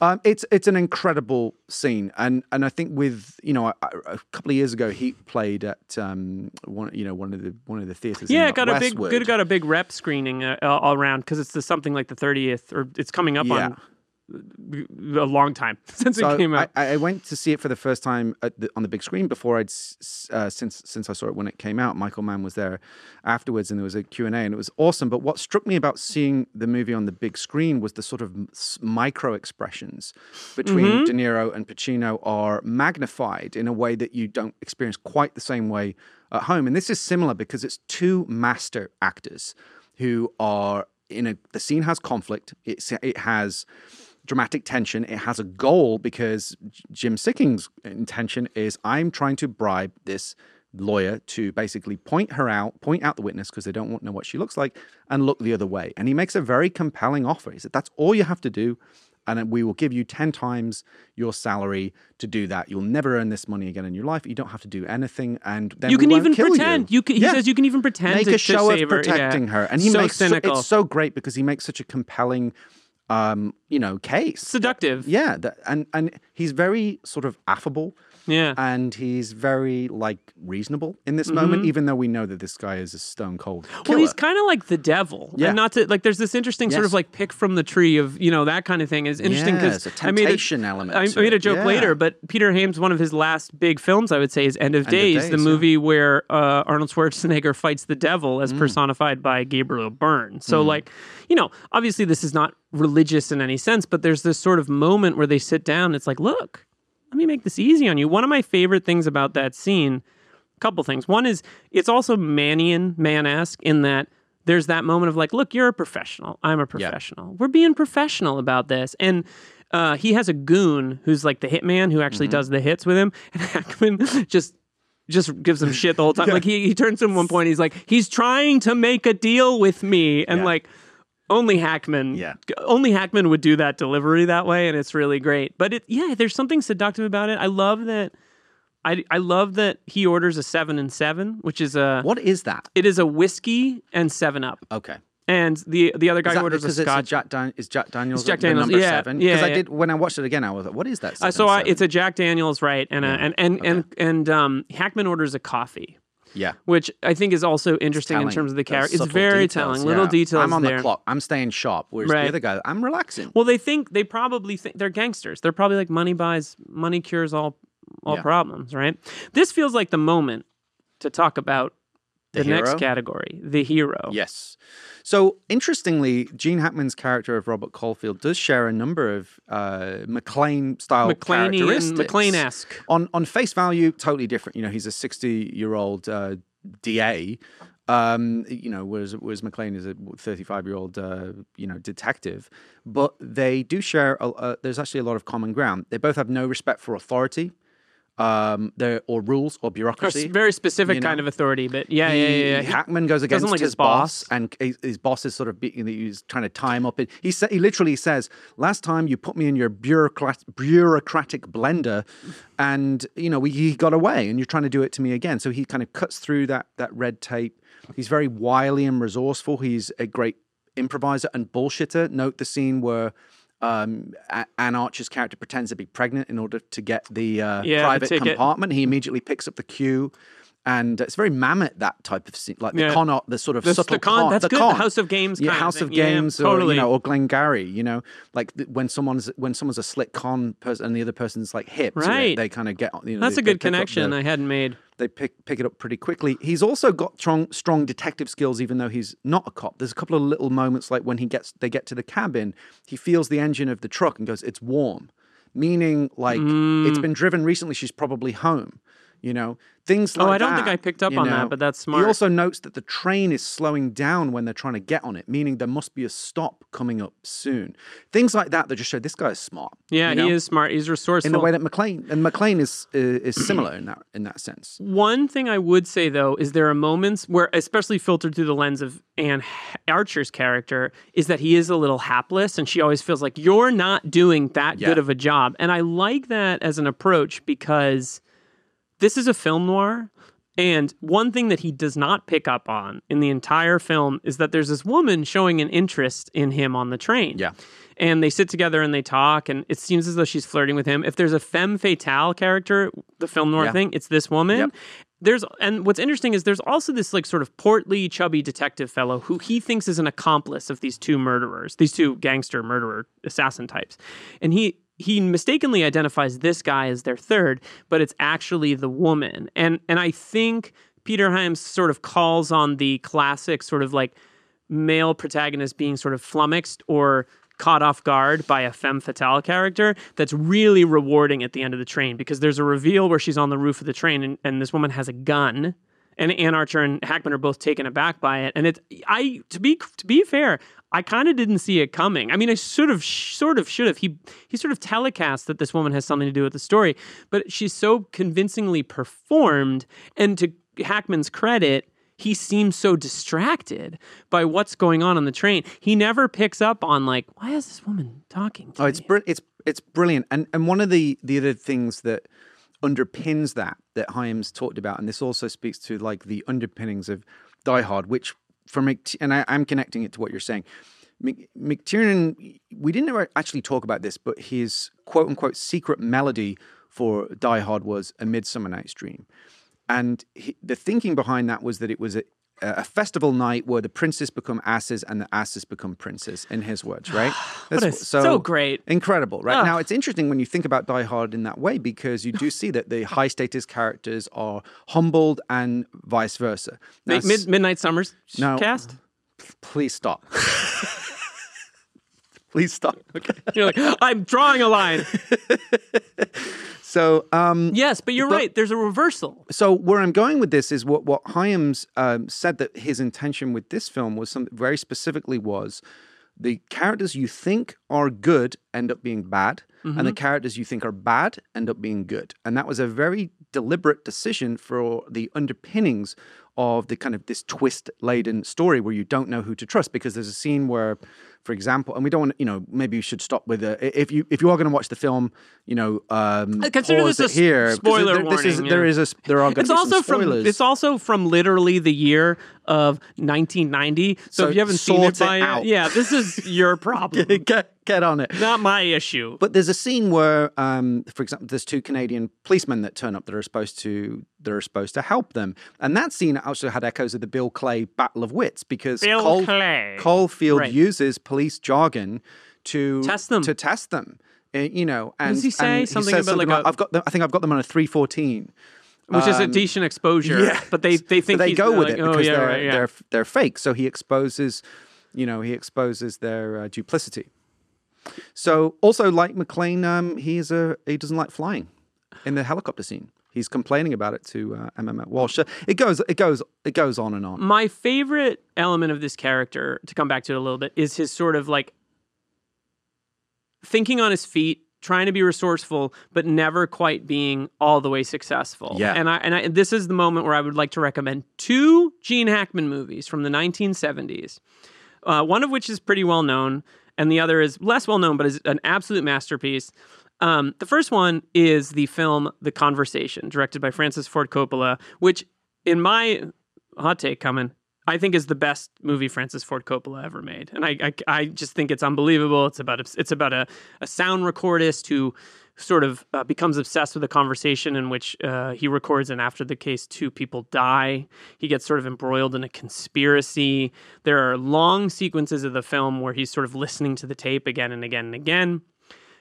Um, it's it's an incredible scene, and and I think with you know a, a couple of years ago, he played at um, one you know one of the one of the theaters. yeah, got a big, good, got a big rep screening uh, all around because it's the, something like the thirtieth, or it's coming up Yeah. on a long time since So it came out. I, I went to see it for the first time at the, on the big screen before I'd uh, since since I saw it when it came out. Michael Mann was there afterwards, and there was a Q and A, and it was awesome. But what struck me about seeing the movie on the big screen was the sort of micro expressions between Mm-hmm. De Niro and Pacino are magnified in a way that you don't experience quite the same way at home. And this is similar because it's two master actors who are in a. The scene has conflict. It's it has dramatic tension. It has a goal because Jim Sikking's intention is I'm trying to bribe this lawyer to basically point her out, point out the witness because they don't want to know what she looks like, and look the other way. And he makes a very compelling offer. He said, That's all you have to do. And we will give you 10 times your salary to do that. You'll never earn this money again in your life. You don't have to do anything. And then you can even pretend. You, can, he Yeah says you can even pretend make to, a show of save her. Yeah. protecting her, and he so makes so- it's so great because he makes such a compelling, um, you know, case. seductive. Yeah, that, and and he's very sort of affable, Yeah. and he's very like reasonable in this moment, even though we know that this guy is a stone cold killer. Mm-hmm. Well, he's kind of like the devil. Yeah. And not to like there's this interesting sort of like pick from the tree of, you know, that kind of thing is interesting Yeah, because it's a I made temptation element I made a joke Yeah. later, but Peter Hyams, one of his last big films, I would say, is End of of Days, the Days, yeah. movie where uh, Arnold Schwarzenegger fights the devil Mm. as personified by Gabriel Byrne. So, like, you know, obviously this is not religious in any sense, but there's this sort of moment where they sit down. It's like, look, let me make this easy on you. One of my favorite things about that scene a couple things. One is it's also Manian, man-esque in that there's that moment of like, look, you're a professional. I'm a professional. We're being professional about this. And uh, he has a goon who's like the hitman who actually does the hits with him. And Hackman just just gives him shit the whole time. Like he, he turns to him one point, he's like, he's trying to make a deal with me. And Yeah. like only Hackman Yeah. only Hackman would do that delivery that way, and it's really great. But it yeah, there's something seductive about it. I love that I, I love that he orders a seven and seven, which is a what is that? it is a whiskey and seven up, Okay. and the the other guy orders a it's scotch. Jack Dan- is Jack Daniels Jack the Daniels, number yeah, seven? yeah, Because I yeah. did when I watched it again, I was like, "What is that?" Uh, so I, it's a Jack Daniels, right? And a, and and and and um, Hackman orders a coffee, yeah. which I think is also interesting in terms of the character. It's very details, telling. Little yeah. details I'm on there. the clock. I'm staying sharp. Whereas Right. the other guy, I'm relaxing. Well, they think they probably think they're gangsters. They're probably like money buys, money cures all all Yeah. problems, right? This feels like the moment to talk about the, The next category, the hero. Yes. So interestingly, Gene Hackman's character of Robert Caulfield does share a number of uh, McClane style characteristics. and McClane-esque. On on face value, totally different. You know, he's a sixty year old uh, DA. Um, you know, whereas whereas McClane is a thirty five year old uh, you know detective. But they do share. A, uh, there's actually a lot of common ground. They both have no respect for authority. Um, there or rules or Or s- bureaucracy. very specific you know? kind of authority, but yeah, He- yeah, yeah. yeah. Hackman goes against like his, his boss, boss. and his, his boss is sort of beating. He's trying to tie him up. He sa- he literally says, "Last time you put me in your bureaucrat- bureaucratic blender, and you know we, he got away, and you're trying to do it to me again." So he kind of cuts through that that red tape. He's very wily and resourceful. He's a great improviser and bullshitter. Note the scene where. Um, Anne Archer's character pretends to be pregnant in order to get the uh, Yeah, private ticket. compartment. He immediately picks up the cue And it's very Mamet that type of scene, like the Yeah. con, the sort of The- the subtle con- that's the good, the House of Games yeah, kind of House of thing. Yeah, Games, or totally. you know, or Glengarry, you know, like when someone's when someone's a slick con person and the other person's like hip, Right. they kind of get, you know, That's they- a good connection the- I hadn't made. they pick pick it up pretty quickly. He's also got strong strong detective skills, even though he's not a cop. There's a couple of little moments like when he gets they get to the cabin, he feels the engine of the truck and goes, "It's warm," meaning like Mm. it's been driven recently. She's probably home. You know things like that. Oh, I don't think I picked up on that, but that's smart. He also notes that the train is slowing down when they're trying to get on it, meaning there must be a stop coming up soon. Things like that that just show this guy is smart. Yeah, you know? he is smart. He's resourceful. in the way that McClane and McClane is is, is similar in that in that sense. One thing I would say though is there are moments where, especially filtered through the lens of Anne Archer's character, is that he is a little hapless, and she always feels like you're not doing that Yeah. good of a job. And I like that as an approach because this is a film noir. And one thing that he does not pick up on in the entire film is that there's this woman showing an interest in him on the train. Yeah. And they sit together and they talk, and it seems as though she's flirting with him. If there's a femme fatale character, the film noir Yeah. thing, it's this woman. Yep. There's and what's interesting is there's also this like sort of portly, chubby detective fellow who he thinks is an accomplice of these two murderers, these two gangster murderer assassin types, and he he mistakenly identifies this guy as their third, but it's actually the woman. And and I think Peter Hyams sort of calls on the classic sort of like male protagonist being sort of flummoxed or caught off guard by a femme fatale character that's really rewarding at the end of the train because there's a reveal where she's on the roof of the train and, and this woman has a gun and Anne Archer and Hackman are both taken aback by it and it's I to be to be fair I kind of didn't see it coming. I mean, I sort of, sort of should have. He he sort of telecasts that this woman has something to do with the story, but she's so convincingly performed. And to Hackman's credit, he seems so distracted by what's going on on the train. He never picks up on like, why is this woman talking? To Oh, it's me? br- it's it's brilliant, and and one of the the other things that underpins that that Hyams talked about, and this also speaks to like the underpinnings of Die Hard, which for Mc, and I, I'm connecting it to what you're saying. Mc, McTiernan, we didn't ever actually talk about this, but his quote unquote secret melody for Die Hard was A Midsummer Night's Dream. And he, the thinking behind that was that it was a, a festival night where the princes become asses and the asses become princes, in his words, right? What That's a- so great. Incredible, right? Now, it's interesting when you think about Die Hard in that way because you do see that the high status characters are humbled and vice versa. Now, Mid- Mid- Midnight Summers cast. please stop. please stop. Okay. You're like, I'm drawing a line. So, um, yes, but you're But- right. There's a reversal. so where I'm going with this is what what Hyams um, said that his intention with this film was something very specifically was the characters you think are good end up being bad, and the characters you think are bad end up being good, and that was a very deliberate decision for the underpinnings of the kind of this twist laden story where you don't know who to trust because there's a scene where for example and we don't want you know maybe you should stop with a if you if you are going to watch the film you know um consider this a here spoiler there, this is warning, there yeah. is a there are going It's to also from it's also from literally the year of 1990. So, So if you haven't seen it by it out. yeah, this is your problem, get get on it. not my issue. But there's a scene where, um, for example, there's two Canadian policemen that turn up that are supposed to that are supposed to help them, and that scene also had echoes of the Bill Clay Battle of Wits because Bill Cole, Clay. Caulfield Right. uses police jargon to Test them. to test them. Uh, you know, and does he say? Something says about, like, a- I've got them. I think I've got them on a three fourteen. which is a decent exposure. Um, Yeah, but they they think but they he's go with like, it oh, because yeah, they're right, yeah. they're they're fake. So he exposes, you know, he exposes their uh, duplicity. So also, like McClane, um, he is a he doesn't like flying in the helicopter scene. He's complaining about it to uh, Emmet Walsh. It goes, it goes, it goes on and on. My favorite element of this character, to come back to it a little bit, is his sort of like thinking on his feet, trying to be resourceful, but never quite being all the way successful. Yeah. And I and I, this is the moment where I would like to recommend two Gene Hackman movies from the 1970s. Uh, one of which is pretty well known, and the other is less well known, but is an absolute masterpiece. Um, the first one is the film The Conversation, directed by Francis Ford Coppola, which, in my hot take coming, I think is the best movie Francis Ford Coppola ever made, and I I, I just think it's unbelievable. It's about a, it's about a, a sound recordist who sort of uh, becomes obsessed with a conversation in which uh, he records, and after the case, two people die. He gets sort of embroiled in a conspiracy. There are long sequences of the film where he's sort of listening to the tape again and again and again.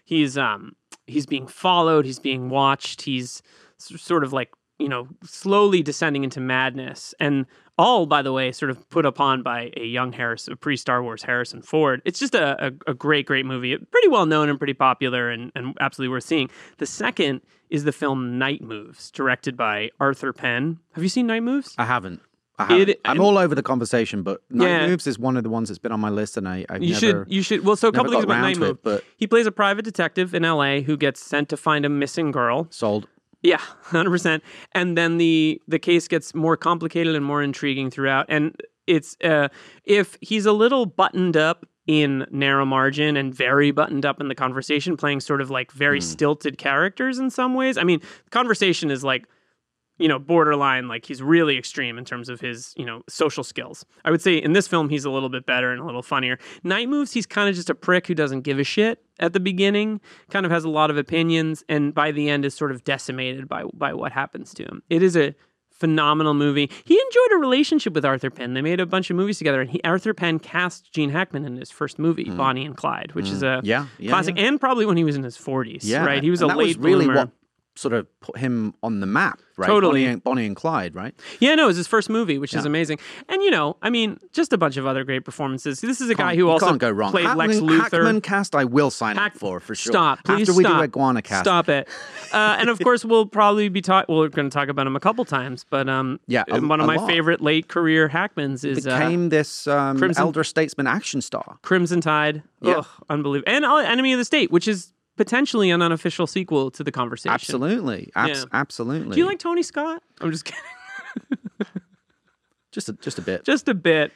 He's um he's being followed. He's being watched. He's sort of like you know slowly descending into madness and all by the way sort of put upon by a young harris a pre-star wars harrison ford it's just a, a, a great great movie pretty well known and pretty popular and, and absolutely worth seeing the second is the film night moves directed by arthur penn have you seen night moves I haven't. I I'm all over the conversation, but Night Yeah. Moves is one of the ones that's been on my list, and I, I've you never. should you should well so a couple things about night to move but he plays a private detective in la who gets sent to find a missing girl sold. Yeah, hundred percent. And then the the case gets more complicated and more intriguing throughout. And it's uh, if he's a little buttoned up in narrow margin and very buttoned up in the conversation, playing sort of like very stilted characters in some ways. I mean, the conversation is like you know borderline like he's really extreme in terms of his you know social skills. I would say in this film he's a little bit better and a little funnier. Night moves he's kind of just a prick who doesn't give a shit at the beginning kind of has a lot of opinions and by the end is sort of decimated by by what happens to him. It is a phenomenal movie. He enjoyed a relationship with arthur penn. They made a bunch of movies together and he arthur penn cast gene hackman in his first movie mm. bonnie and clyde which is mm. a. Yeah, yeah, classic yeah. and probably when he was in his 40s Yeah, right? He was and a late was really bloomer. what sort of put him on the map, right? Totally. Bonnie and, Bonnie and Clyde, right? Yeah, no, it was his first movie, which is amazing. And you know, I mean, just a bunch of other great performances. This is a guy Can't- who also can't go wrong. played Hackman, Lex Luthor. Hackman cast, I will sign Hack- up for for sure. Stop, please After we stop. do Iguana cast, Stop it. Uh, and of course, we'll probably be talking. Well, we're going to talk about him a couple times, but um, Yeah, a- one of my lot. favorite late career Hackmans is uh, became this um, Crimson- elder statesman action star. Crimson Tide. Yeah. Ugh, unbelievable. And uh, Enemy of the State, which is potentially an unofficial sequel to the conversation. Absolutely, Abs- Yeah. absolutely. Do you like Tony Scott? I'm just kidding. just a, just a bit? Just a bit.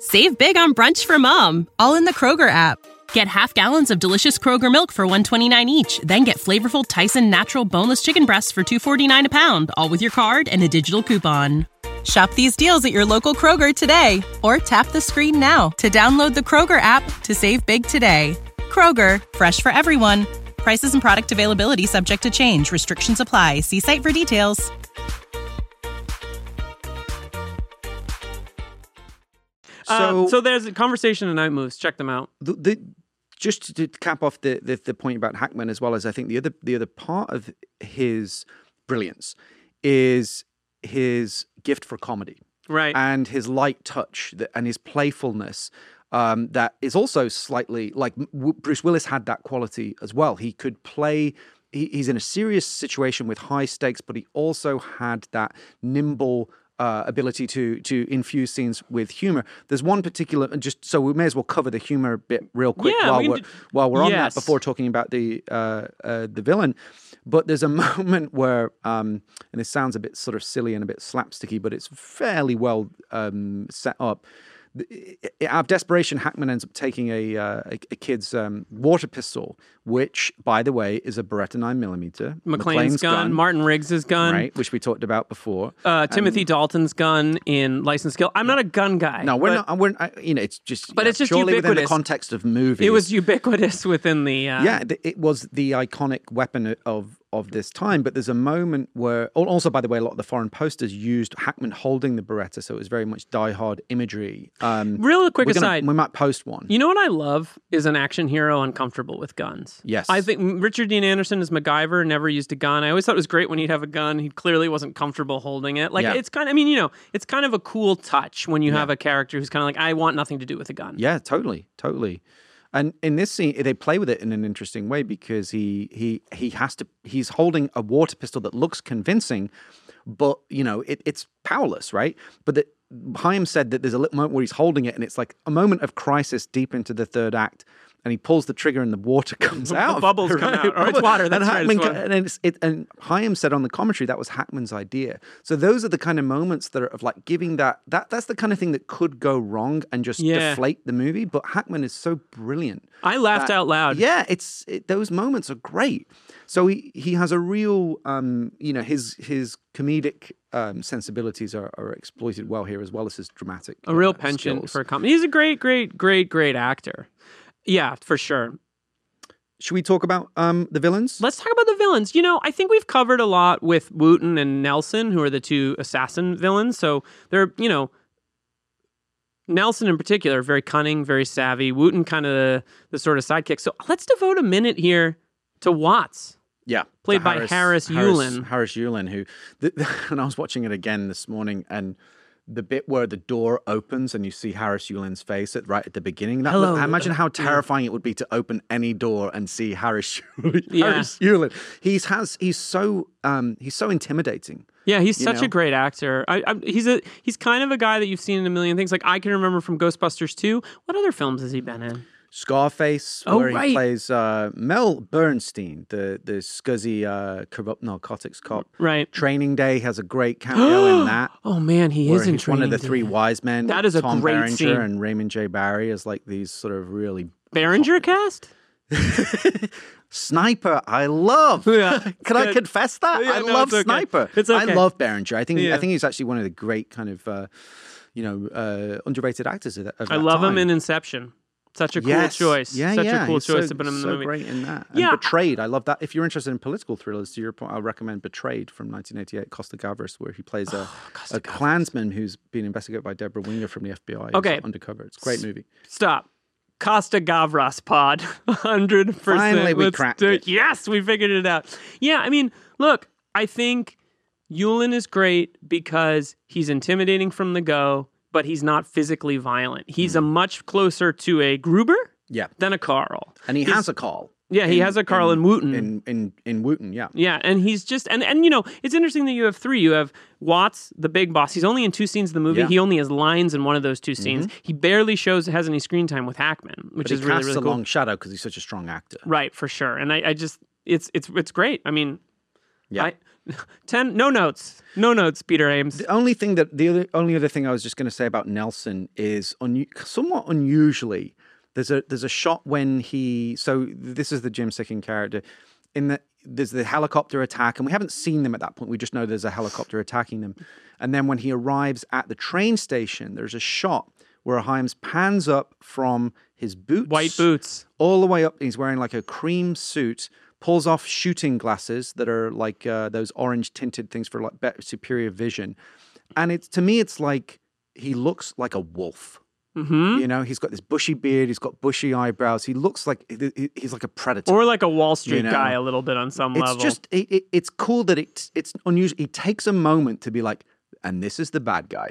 Save big on brunch for mom, all in the Kroger app. Get half gallons of delicious Kroger milk for 129 each, then get flavorful Tyson natural boneless chicken breasts for 249 a pound, all with your card and a digital coupon. Shop these deals at your local Kroger today or tap the screen now to download the Kroger app to save big today. Kroger, fresh for everyone. Prices and product availability subject to change. Restrictions apply. See site for details. So, Uh, so there's a conversation and out Moves. Check them out. the, the just to cap off the, the the point about Hackman as well as I think the other the other part of his brilliance is his gift for comedy Right. and his light touch that, and his playfulness um, that is also slightly like w- Bruce Willis had that quality as well. He could play. He, he's in a serious situation with high stakes, but he also had that nimble uh, ability to to infuse scenes with humor. There's one particular, and just so we may as well cover the humor bit real quick Yeah, while we we're do- while we're on Yes. that before talking about the uh, uh, the villain. But there's a moment where, um, and this sounds a bit sort of silly and a bit slapsticky, but it's fairly well um, set up. Out of desperation, Hackman ends up taking a uh, a, a kid's um, water pistol, which, by the way, is a Beretta 9mm. McClane's, gun, Martin Riggs's gun, right, which we talked about before. uh, Timothy Dalton's gun in License Kill. I'm not a gun guy. no, we're but not. We're I, you know, it's just. But yeah, it's just surely within the context of movies. It was ubiquitous within the. Uh, yeah, it was the iconic weapon of of this time. But there's a moment where, also by the way, a lot of the foreign posters used Hackman holding the Beretta, so it was very much Die Hard imagery. Um, Real quick gonna- aside. we might post one. You know what I love is an action hero uncomfortable with guns. Yes. I think Richard Dean Anderson as MacGyver never used a gun. I always thought it was great when he'd have a gun. He clearly wasn't comfortable holding it. Like Yeah. it's kind of, I mean, you know, it's kind of a cool touch when you have a character who's kind of like, I want nothing to do with a gun. Yeah, totally, totally. And in this scene, they play with it in an interesting way because he he he has to. He's holding a water pistol that looks convincing, but you know it, it's powerless, right? But that Hyams said that there's a little moment where he's holding it, and it's like a moment of crisis deep into the third act. And he pulls the trigger, and the water comes out. of- bubbles come out. Or it's water, that's and right, Hackman, water. and it's, it, and Hyams said on the commentary that was Hackman's idea. So those are the kind of moments that are of like giving that that that's the kind of thing that could go wrong and just Yeah. deflate the movie. But Hackman is so brilliant. I laughed that- out loud. Yeah, it's it, those moments are great. So he he has a real um you know his his comedic um sensibilities are, are exploited well here as well as his dramatic A real uh, penchant skills. for comedy. He's a great, great, great, great actor. Yeah, for sure. Should we talk about um, the villains? Let's talk about the villains. You know, I think we've covered a lot with Wooten and Nelson, who are the two assassin villains. So they're, you know, Nelson in particular, very cunning, very savvy. Wooten kind of the, the sort of sidekick. So let's devote a minute here to Watts. Yeah, Played by Harris Yulin. Harris Yulin, who, the, and I was watching it again this morning, and the bit where the door opens and you see Harris Yulin's face at right at the beginning. That Hello. I imagine how terrifying it would be to open any door and see Harris Yulin. Yeah. Harris Yulin. He's has he's so um he's so intimidating. Yeah, he's such know? a great actor. I, I, he's a he's kind of a guy that you've seen in a million things. Like I can remember from Ghostbusters 2. What other films has he been in? Scarface, Oh, where right. he plays uh, Mel Bernstein, the the scuzzy uh, corrupt narcotics cop. Right. Training Day has a great cameo in that. Oh man, he is in he's one of the three Day. wise men. That is a Tom great Berenger scene. and Raymond J. Barry is like these sort of really Berenger cast? Sniper, I love. Yeah. Can I confess that? Yeah, I no, love it's okay. Sniper. It's I love Berenger. I think Yeah. I think he's actually one of the great kind of uh, you know uh, underrated actors of that. Of I love him in Inception. Such a cool Yes. choice. Yeah, Such yeah. a cool he's choice so, to put him in the so movie. great in that. And Yeah. Betrayed. I love that. If you're interested in political thrillers, to your point, I recommend Betrayed from 1988, Costa Gavras, where he plays a, a Klansman who's been investigated by Debra Winger from the FBI. Okay. undercover. It's a great movie. Stop. Costa Gavras pod. 100%. Finally, we Let's cracked do it. Yes, we figured it out. Yeah, I mean, look, I think Yulin is great because he's intimidating from the go, but he's not physically violent. He's Hmm. a much closer to a Gruber Yeah, than a Karl. and he He's- has a call. Yeah, he has a Karl in Wooten. in in in Wooten. Yeah. Yeah, and he's just and and you know it's interesting that you have three. You have Watts, the big boss. He's only in two scenes of the movie. Yeah. Mm-hmm. He only has lines in one of those 2 scenes. He barely shows has any screen time with Hackman, which is really really a cool. long shadow because he's such a strong actor. Right, for sure. And I, I just it's it's it's great. I mean, Yeah. I, ten no notes, no notes. Peter Hyams. The only thing that the other, only other thing I was just going to say about Nelson is un, somewhat unusually. There's a there's a shot when he so this is the Jim Sikking character in that there's the helicopter attack and we haven't seen them at that point. We just know there's a helicopter attacking them, and then when he arrives at the train station, there's a shot where Hyams pans up from his boots, White boots. all the way up. He's wearing like a cream suit, pulls off shooting glasses that are like uh, those orange tinted things for like better, superior vision. And it's to me, it's like he looks like a wolf. Mm-hmm. You know, he's got this bushy beard, he's got bushy eyebrows. He looks like he- he- he's like a predator. Or like a Wall Street know, guy, a little bit on some it's level. just it, it, it's cool that it's it's unusual. He takes a moment to be like, and this is the bad guy,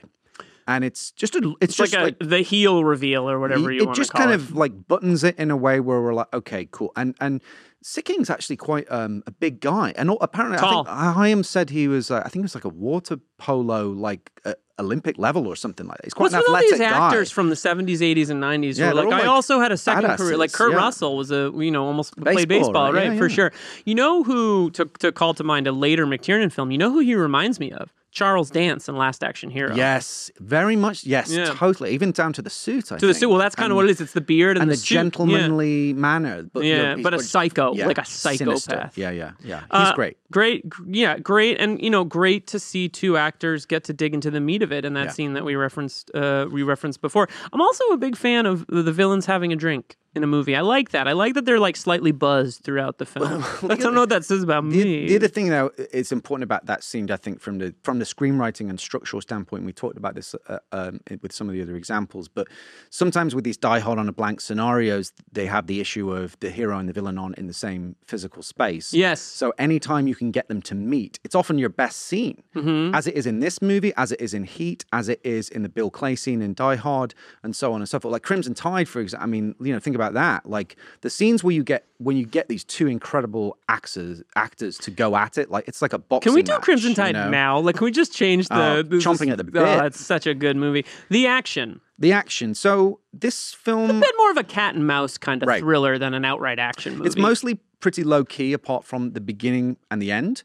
and it's just a, it's, It's just like, a, the heel reveal or whatever you it want just to call kind it. of like buttons it in a way where we're like, okay, cool. And and Sikking's actually quite um, a big guy, and apparently, Tall. I think Hyam said he was. Uh, I think it was like a water polo, like uh, Olympic level or something like that. He's quite What's an with all athletic these guy. actors from the 70s, 80s, and 90s? Yeah, who like, I also had a second career. Like Kurt yeah. Russell was a, you know, almost played Baseball, baseball, right? right? Yeah, for sure. You know who, to, to call to mind a later McTiernan film, you know who he reminds me of? Charles Dance in Last Action Hero. Yes, very much. Yes, Yeah. totally. Even down to the suit. I To the suit. Well, that's kind of what it is. It's the beard and, And the, the suit. Yeah. gentlemanly manner. But, you know, Yeah, but a psycho, like a sinister. psychopath. Yeah, yeah, yeah. He's Uh, great. Great, yeah, great, and you know, great to see two actors get to dig into the meat of it in that Yeah. scene that we referenced, uh, we referenced before. I'm also a big fan of the villains having a drink in a movie. I like that. I like that they're like slightly buzzed throughout the film. I don't know what that says about The, me. the other thing, though, it's important about that scene. I think from the from the screenwriting and structural standpoint, we talked about this uh, um, with some of the other examples. But sometimes with these die hard on a blank scenarios, they have the issue of the hero and the villain on in the same physical space. Yes. So anytime you can get them to meet, it's often your best scene, Mm-hmm. as it is in this movie, as it is in Heat, as it is in the Bill Clay scene in Die Hard, and so on and so forth. Like Crimson Tide, for example. I mean, you know, think about that. Like the scenes where you get when you get these two incredible actors actors to go at it, like it's like a boxing. Can we do match, Crimson you Tide know? now? Like, can we just change the, Oh, the chomping at the Oh, bit. it's such a good movie. The action, The action. So this film, a bit more of a cat and mouse kind of Right. thriller than an outright action movie. it's mostly pretty low key, apart from the beginning and the end.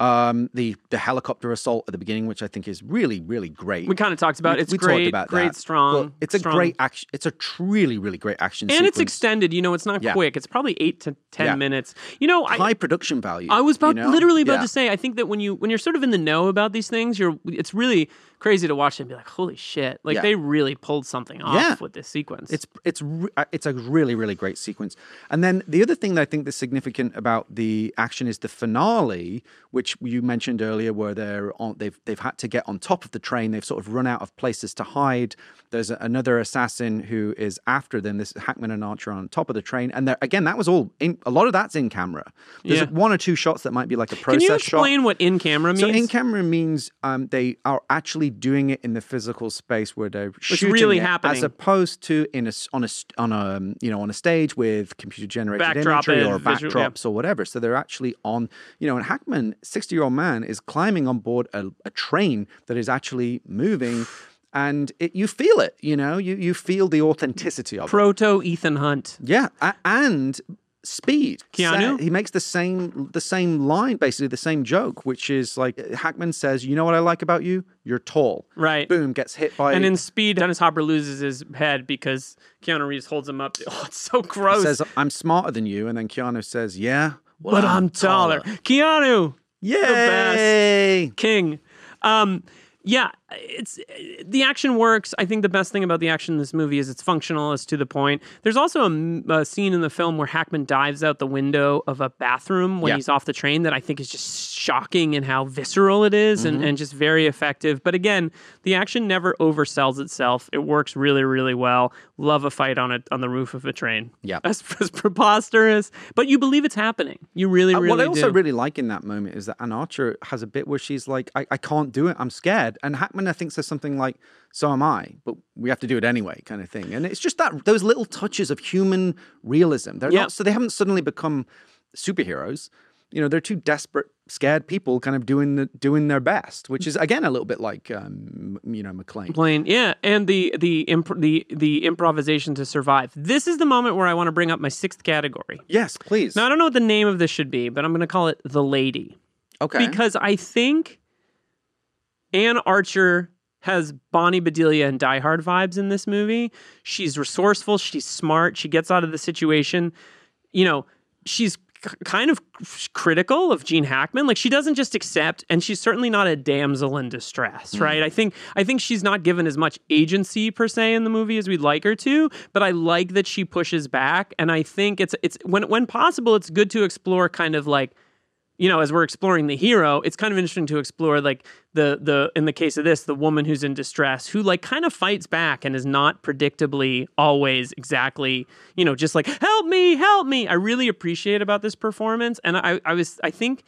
Um, the the helicopter assault at the beginning, which I think is really really great. we kind of talked about. We- It's we talked great, about great, that. strong. But it's a great action. It's a tr- really, really great action and it's extended. You know, it's not Yeah. quick. It's probably eight to ten Yeah. minutes. You know, I, high production value. I was about you know? literally about Yeah. to say. I think that when you when you're sort of in the know about these things, you're it's really crazy to watch and be like, holy shit! Like Yeah. they really pulled something off with this sequence. It's it's uh, it's a really really great sequence. And then the other thing that I think that's significant about the action is the finale, which you mentioned earlier, where they're on they've they've had to get on top of the train. They've sort of run out of places to hide. There's a, another assassin who is after them. This Hackman and Archer on top of the train, and again that was all in a lot of that's in camera. There's Yeah. one or two shots that might be like a process. Can you shot. explain what in camera means? So in camera means um, they are actually doing it in the physical space where they're shooting really it, happening. as opposed to in a on a on a um, you know on a stage with computer generated Backdrop imagery or and visual- yeah. backdrops or whatever. So they're actually on you know. And Hackman, sixty year old man, is climbing on board a, a train that is actually moving. And it, you feel it, you know, you, you feel the authenticity of it. Proto Ethan Hunt. Yeah, and speed. Keanu? He makes the same the same line, basically the same joke, which is like Hackman says, "You know what I like about you? You're tall." Right. Boom, gets hit by. And in Speed, Dennis Hopper loses his head because Keanu Reeves holds him up. Oh, it's so gross. He says, "I'm smarter than you," and then Keanu says, "Yeah, well, but I'm taller. Keanu, Yay! king. Um, yeah, it's the action works. I think the best thing about the action in this movie is it's functional, it's to the point. There's also a scene in the film where Hackman dives out the window of a bathroom when Yeah. he's off the train that I think is just shocking in how visceral it is and, and just very effective. But again, the action never oversells itself. It works really, really well. Love a fight on it on the roof of a train. Yep. as, as preposterous, but you believe it's happening. You really, Uh, really what I also do. really like in that moment is that Anne Archer has a bit where she's like, I, I can't do it. I'm scared. And Hackman, I think, says something like, so am I, but we have to do it anyway, kind of thing. And it's just that those little touches of human realism. They're Yeah. not, so they haven't suddenly become superheroes. You know, they're two desperate, scared people kind of doing the, doing their best, which is again a little bit like, um, you know, McClane. Blaine, yeah, and the the imp- the the improvisation to survive. This is the moment where I want to bring up my sixth category. Yes, please. Now I don't know what the name of this should be, but I'm going to call it the lady okay. because I think Anne Archer has Bonnie Bedelia and Die Hard vibes in this movie. She's resourceful, she's smart, she gets out of the situation. You know, she's k- kind of critical of Gene Hackman. Like she doesn't just accept and she's certainly not a damsel in distress, mm. right? I think I think she's not given as much agency per se in the movie as we'd like her to, but I like that she pushes back and I think it's it's when when possible it's good to explore kind of like you know, as we're exploring the hero, it's kind of interesting to explore like the the in the case of this, the woman who's in distress, who like kind of fights back and is not predictably always exactly, you know, just like help me, help me. I really appreciate about this performance, and I I was I think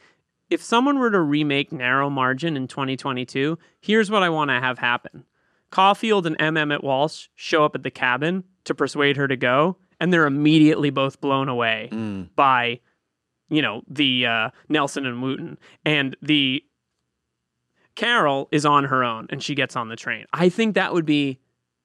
if someone were to remake Narrow Margin in 2022, here's what I want to have happen: Caulfield and M. Emmet Walsh show up at the cabin to persuade her to go, and they're immediately both blown away mm. by you know the uh, Nelson and Wooten, and the Carol is on her own, and she gets on the train. I think that would be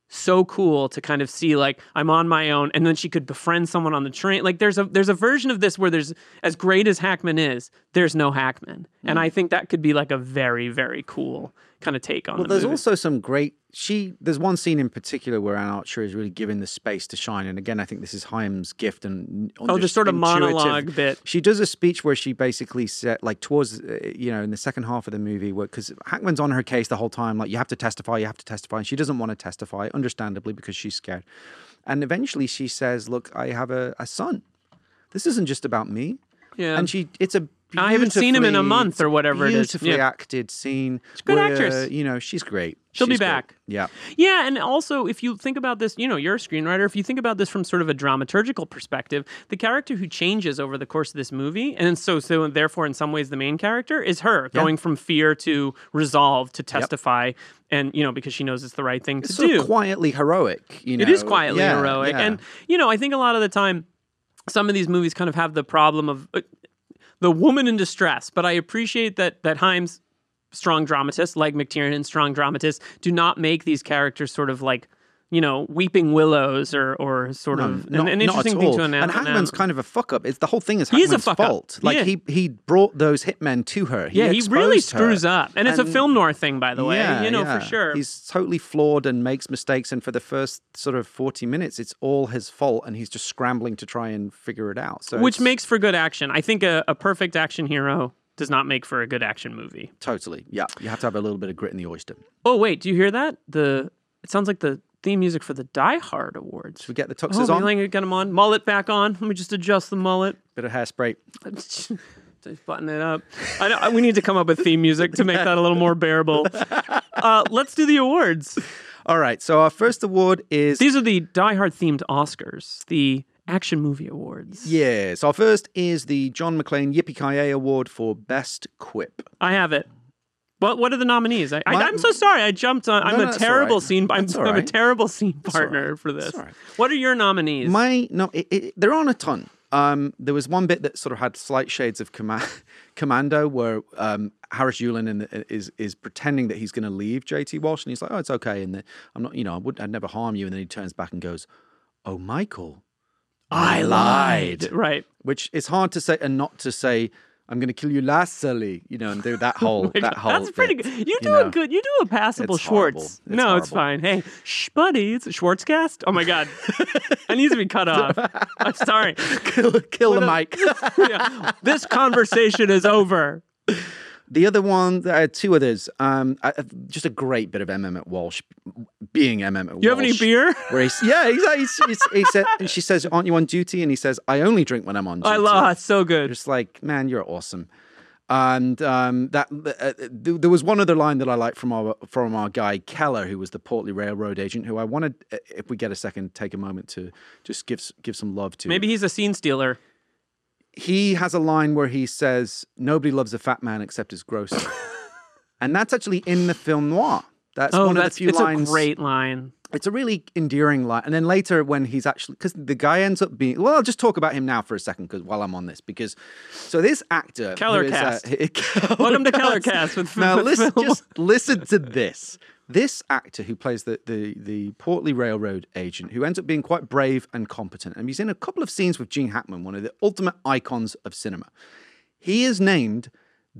so cool to kind of see like I'm on my own, and then she could befriend someone on the train. Like there's a there's a version of this where there's as great as Hackman is, there's no Hackman, and I think that could be like a very very cool kind of take on. Well, the there's movie. also some great. She there's one scene in particular where Anne Archer is really given the space to shine, and again, I think this is Hyams' gift and Oh, the sort of monologue bit. She does a speech where she basically said, like towards uh, you know in the second half of the movie, where because Hackman's on her case the whole time, like you have to testify, you have to testify, and she doesn't want to testify, understandably because she's scared. And eventually, she says, "Look, I have a, a son. This isn't just about me." Yeah. And she, it's a. I haven't seen him in a month or whatever it is. Beautifully Yeah. acted scene. a good where, actress. You know, she's great. She'll be She's great. back. Yeah. Yeah, and also if you think about this, you know, you're a screenwriter. If you think about this from sort of a dramaturgical perspective, the character who changes over the course of this movie, and so so therefore in some ways the main character is her going from fear to resolve to testify, and you know because she knows it's the right thing It's to do. quietly heroic. You know, It is quietly Yeah, heroic, yeah. and you know I think a lot of the time some of these movies kind of have the problem of uh, the woman in distress. But I appreciate that that Hyams strong dramatists like McTiernan, and strong dramatists, do not make these characters sort of like you know, weeping willows or or sort No, of not, an, an interesting thing to announce. And Hackman's kind of a fuck up. It's the whole thing is He is a Hackman's fuck up. fault. Like Yeah. he he brought those hitmen to her. He yeah, he really exposed her. screws up, and it's a film noir thing, by the way. Yeah, you know yeah. for sure. He's totally flawed and makes mistakes. And for the first sort of 40 minutes, it's all his fault. And he's just scrambling to try and figure it out. So which makes for good action. I think a, a perfect action hero does not make for a good action movie. totally, yeah. You have to have a little bit of grit in the oyster. Oh wait, do you hear that? The it sounds like the theme music for the Die Hard Awards. Should we get the Oh, tuxes we on? get them on. Mullet back on. Let me just adjust the mullet. Bit of hairspray. Just button it up. I know, we need to come up with theme music to make that a little more bearable. Uh, let's do the awards. All right. So our first award is These are the Die Hard themed Oscars, the action movie awards. yes. Our first is the John McClane Yippee Ki Award for Best Quip. I have it. What what are the nominees? I, I'm so sorry. I jumped on. I'm no, a terrible right. scene. I'm, all I'm a terrible scene partner right. for this. right. What are your nominees? My no, it, it, there aren't a ton. Um, there was one bit that sort of had slight shades of command, Commando, where um, Harris Yulin in the, is is pretending that he's going to leave JT Walsh, and he's like, "Oh, it's okay," and the, I'm not, you know, I would, I'd never harm you, and then he turns back and goes, "Oh, Michael, I lied," Right. which is hard to say and not to say. I'm going to kill you lastly, you know, and do that oh whole that whole. That's pretty good. You do know. a good. You do a passable It's. Schwartz. It's no, it's fine. Hey, shh, buddy, it's a Schwartz cast. Oh my god, I need to be cut off. I'm sorry. kill, kill the mic. Yeah. This conversation is over. The other one, there are two others. Um, I, I- just a great bit of MM at Walsh being M. Emmet Walsh. You have any beer? Where he's, yeah, he's, he's, he's, he said, and she says, "Aren't you on duty?" And he says, "I only drink when I'm on duty." I love. It's so good. Just like, man, you're awesome. And um, that uh, th- there was one other line that I liked from our from our guy Keller, who was the Portly Railroad agent, who I wanted, uh, if we get a second, take a moment to just give give some love to. Maybe he's a scene stealer. He has a line where he says, "Nobody loves a fat man except his grocer," and that's actually in the film noir. That's Oh, one of the that's few it's lines. a great line. It's a really endearing line. And then later, when he's actually because the guy ends up being well, I'll just talk about him now for a second because while I'm on this because so this actor who Keller is, uh, Cast. Welcome to Keller Cast with- now with listen, just listen to this. This actor who plays the, the the Portly Railroad agent, who ends up being quite brave and competent, and he's in a couple of scenes with Gene Hackman, one of the ultimate icons of cinema. He is named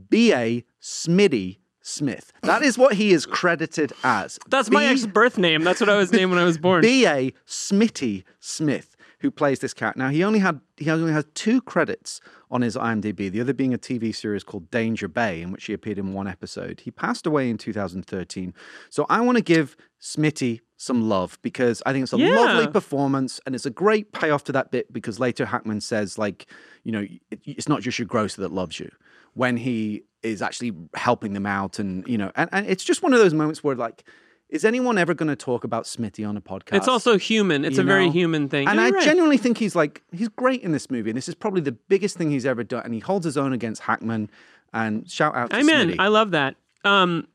B.A. Smitty Smith. That is what he is credited as. That's my B- ex birth name. That's what I was named when I was born. B.A. Smitty Smith, who plays this character. Now he only had he only has two credits on his IMDb. The other being a TV series called Danger Bay, in which he appeared in one episode. He passed away in 2013. So I want to give Smitty some love because I think it's a Yeah. lovely performance and it's a great payoff to that bit because later Hackman says like, you know, it, it's not just your grocer that loves you when he is actually helping them out and you know and, and it's just one of those moments where like is anyone ever going to talk about Smitty on a podcast? It's also human. It's you a very human thing. And I right. genuinely think he's like he's great in this movie, and this is probably the biggest thing he's ever done. And he holds his own against Hackman. And shout out to Amen. Smitty. I mean, I love that. Um,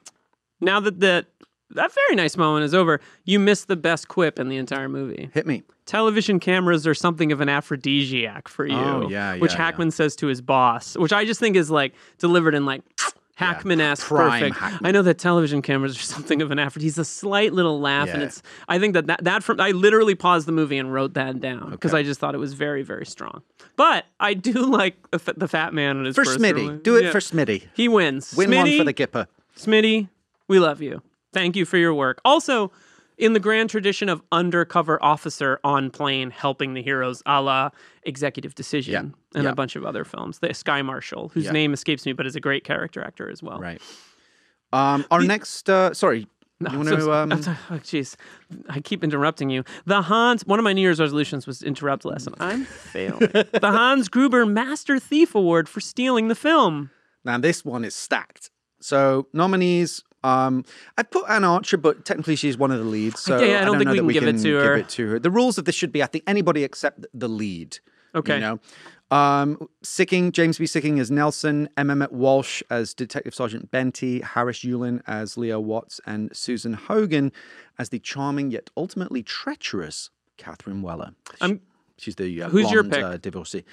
now that that that very nice moment is over, you missed the best quip in the entire movie. Hit me. Television cameras are something of an aphrodisiac for you. Oh, yeah, Which yeah, Hackman says to his boss, which I just think is like delivered in like Hackman-esque prime perfect. Hackman. I know that television cameras are something of an aphrodisiac. He's a slight little laugh, and it's. I think that that, that from I literally paused the movie and wrote that down because I just thought it was very very strong. But I do like the, the fat man and his For Smitty. Do it Yeah. for Smitty. He wins. Win Smitty, one for the Gipper. Smitty, we love you. Thank you for your work. Also, in the grand tradition of undercover officer on plane helping the heroes, a la Executive Decision Yeah, and yeah. a bunch of other films. The Sky Marshal, whose Yeah. name escapes me, but is a great character actor as well. Right. Um, our next, uh, sorry. you want So- to? Um. Oh, jeez, I keep interrupting you. The Hans. One of my New Year's resolutions was to interrupt less, and I'm failing. the Hans Gruber Master Thief Award for stealing the film. now this one is stacked. So nominees. Um, I put Anne Archer, but technically she's one of the leads. So Yeah, yeah, I don't think know we can give it to her. Give it to her. The rules of this should be, I think, anybody except the lead. Okay. You know, um, Sikking, James B. Sikking as Nelson, M. Emmet Walsh as Detective Sergeant Benti, Harris Yulin as Leo Watts, and Susan Hogan as the charming yet ultimately treacherous Catherine Weller. I'm- She's the uh, Who's your pick? Uh, divorcee.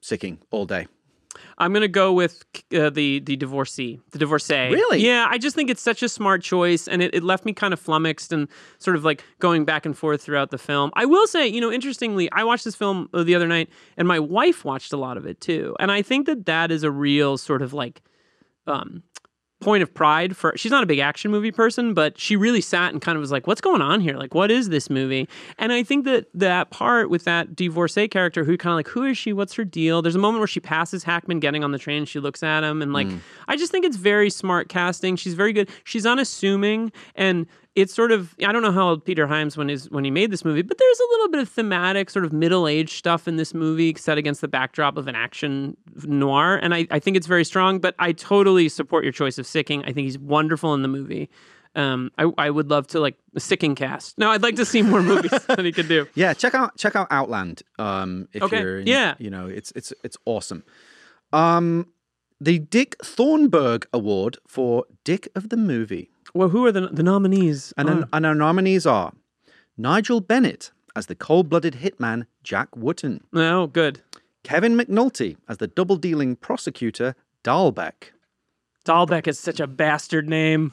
Sikking all day. I'm gonna go with uh, the the divorcee, the divorcee. Really? Yeah, I just think it's such a smart choice, and it, it left me kind of flummoxed and sort of like going back and forth throughout the film. I will say, you know, interestingly, I watched this film uh, the other night, and my wife watched a lot of it too, and I think that that is a real sort of like um, point of pride for she's not a big action movie person but she really sat and kind of was like what's going on here? Like what is this movie? And i think that that part with that divorcee character who kind of like who is she? What's her deal? There's a moment where she passes hackman getting on the train and she looks at him and like hmm. i just think it's very smart casting. She's very good. She's unassuming and it's sort of I don't know how old Peter Hyams when when he made this movie, but there's a little bit of thematic sort of middle aged stuff in this movie set against the backdrop of an action noir, and I, I think it's very strong. But I totally support your choice of Sikking. I think he's wonderful in the movie. Um, I, I would love to like Sikking cast. No, I'd like to see more movies that he could do. Yeah, check out check out Outland. Um, if Okay, you're in, yeah. you know it's it's it's awesome. Um, the Dick Thornburg Award for Dick of the Movie, Well, who are the the nominees? and Oh. then ah. and our nominees are Nigel Bennett as the cold-blooded hitman Jack Wooten, no, good. Kevin McNulty as the double-dealing prosecutor Dahlbeck, Dahlbeck is such a bastard name.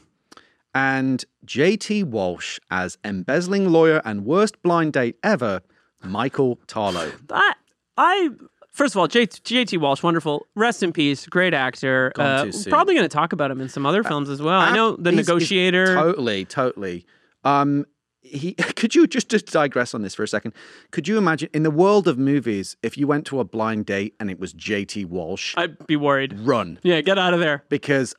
and J.T. Walsh as embezzling lawyer and worst blind date ever Michael Tarlow. I, I first of all, J, JT Walsh, wonderful. Rest in peace. Great actor. Uh, probably going to talk about him in some other films as well. I know The He's- he's Negotiator. totally, totally. Um, he could you just to digress on this for a second? Could you imagine in the world of movies if you went to a blind date and it was J.T. Walsh? I'd be worried. run Yeah, get out of there. because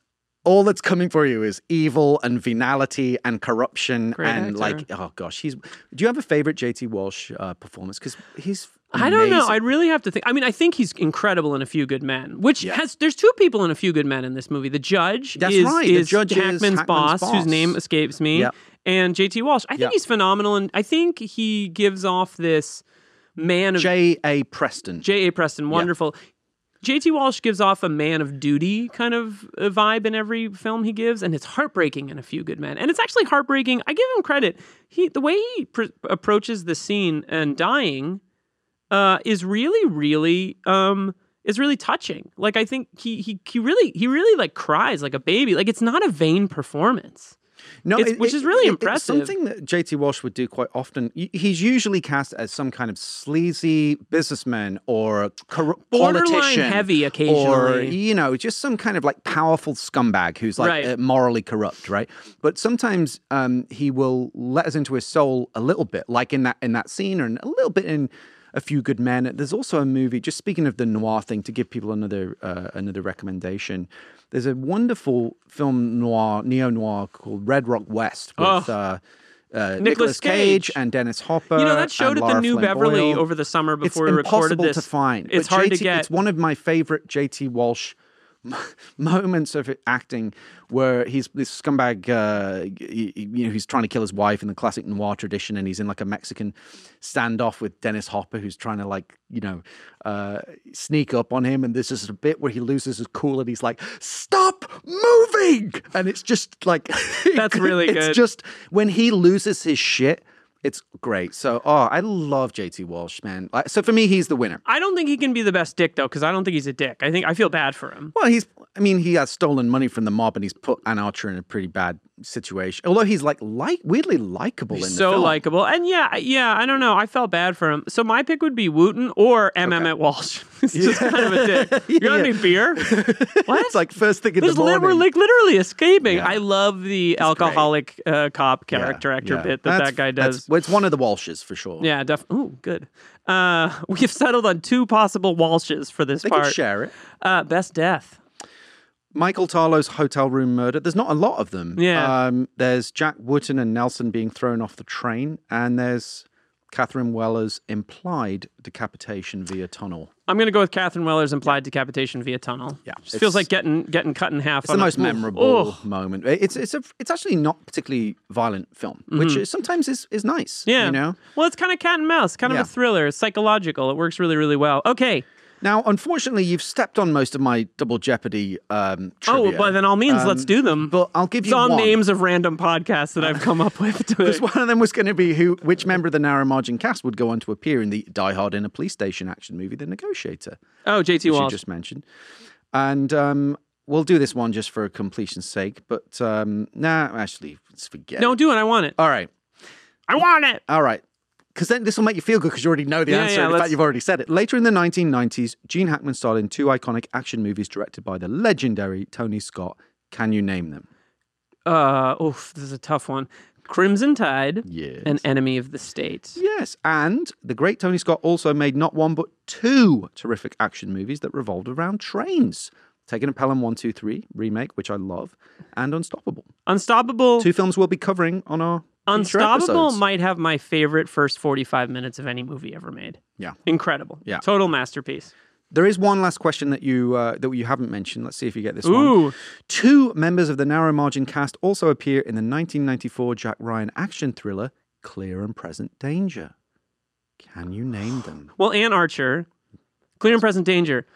all that's coming for you is evil and venality and corruption Great and actor. like oh gosh, he's. Do you have a favorite J.T. Walsh uh, performance? Because he's. I don't know. I'd really have to think. I mean, I think he's incredible in A Few Good Men, which Yeah. has. There's two people in A Few Good Men in this movie. The judge That's is, right. The is judge is Hackman's, Hackman's boss, whose name escapes me, Yep. and J.T. Walsh. I think Yep. he's phenomenal, and I think he gives off this man of J.A. Preston. J.A. Preston, wonderful. J.T. Walsh gives off a man of duty kind of uh, vibe in every film he gives, and it's heartbreaking in A Few Good Men. And it's actually heartbreaking. I give him credit. He the way he pr- approaches the scene and dying uh, is really, really um, is really touching. Like I think he he he really he really like cries like a baby. Like it's not a vain performance. No, It's- which is really it's impressive. something that JT Walsh would do quite often. He's usually cast as some kind of sleazy businessman or cor- Borderline politician, heavy or you know, just some kind of like powerful scumbag who's like Right. uh, morally corrupt, right? But sometimes um, he will let us into his soul a little bit, like in that in that scene, or a little bit in. A few good men. There's also a movie. Just speaking of the noir thing, to give people another uh, another recommendation. There's a wonderful film noir, neo noir called Red Rock West with Oh. uh, uh, Nicolas Nicholas Cage. Cage. and Dennis Hopper. You know that showed at the New Flynn Beverly Boyle. over the summer It's before we recorded this. It's impossible to find. It's but hard JT to get. It's one of my favorite JT Walsh moments of acting where he's this scumbag, uh, you know, he's trying to kill his wife in the classic noir tradition, and he's in like a Mexican standoff with Dennis Hopper, who's trying to like, you know, uh, sneak up on him, and this is a bit where he loses his cool, and he's like, "Stop moving!" and it's just like That's really it's good. just when he loses his shit. It's great. So, oh, I love JT Walsh, man. Like, so for me, he's the winner. I don't think he can be the best dick though, because I don't think he's a dick. I think I feel bad for him. Well, he's, I mean, he has stolen money from the mob and he's put Anne Archer in a pretty bad situation. Although he's like, like weirdly likable in the so likable, and yeah, yeah. I don't know. I felt bad for him. So my pick would be Wooten or M. Emmet Walsh. He's just kind of a dick. You got Yeah. any beer? what? it's like first thing in There's the li- morning. we're like literally escaping. Yeah. I love the alcoholic uh, cop Yeah, character actor yeah. bit that That's- that guy does. well, it's one of the Walshes for sure. Yeah, definitely. Ooh, good. Uh, we've settled on two possible Walshes for this They part. share it. Uh, best death. Michael Tarlow's hotel room murder. There's not a lot of them. Yeah. Um, there's Jack Wooten and Nelson being thrown off the train, and there's Catherine Weller's implied decapitation via tunnel. I'm gonna go with Catherine Weller's implied decapitation via tunnel. Yeah, Just feels like getting getting cut in half. It's the most Ooh, memorable ugh. moment. It's it's a it's actually not particularly violent film, which is, sometimes is is nice. Mm-hmm. Yeah. you know. Well, it's kind of cat and mouse, kind of a thriller. It's psychological. It works really, really well. Okay. Now, unfortunately, you've stepped on most of my double jeopardy. Um, Oh, by then all means, let's Um, do them. But I'll give It's you all one. names of random podcasts that I've come up with. Because one of them was going to be who, which member of the narrow margin cast would go on to appear in the Die Hard in a police station action movie, The Negotiator, oh, JT which you just mentioned. And um, we'll do this one just for completion's sake. But um, nah, actually, let's forget. No, do it. I want it. All right, I want it. all right. Because then this will make you feel good because you already know the Yeah, answer. yeah, in let's- fact, you've already said it. Later in the 1990s, Gene Hackman starred in two iconic action movies directed by the legendary Tony Scott. Can you name them? Uh, oof, this is a tough one. Crimson Tide Yes. and Enemy of the State. Yes, and the great Tony Scott also made not one but two terrific action movies that revolved around trains. Taking of Pelham 123 remake, which I love, and Unstoppable. Unstoppable. Two films we'll be covering on our Unstoppable might have my favorite first 45 minutes of any movie ever made. Yeah. Incredible. Yeah. Total masterpiece. There is one last question that you uh, that you haven't mentioned. Let's see if you get this Ooh. one. Two members of the narrow margin cast also appear in the 1994 Jack Ryan action thriller Clear and Present Danger. Can you name them? Well, Anne Archer, Clear and Present Danger.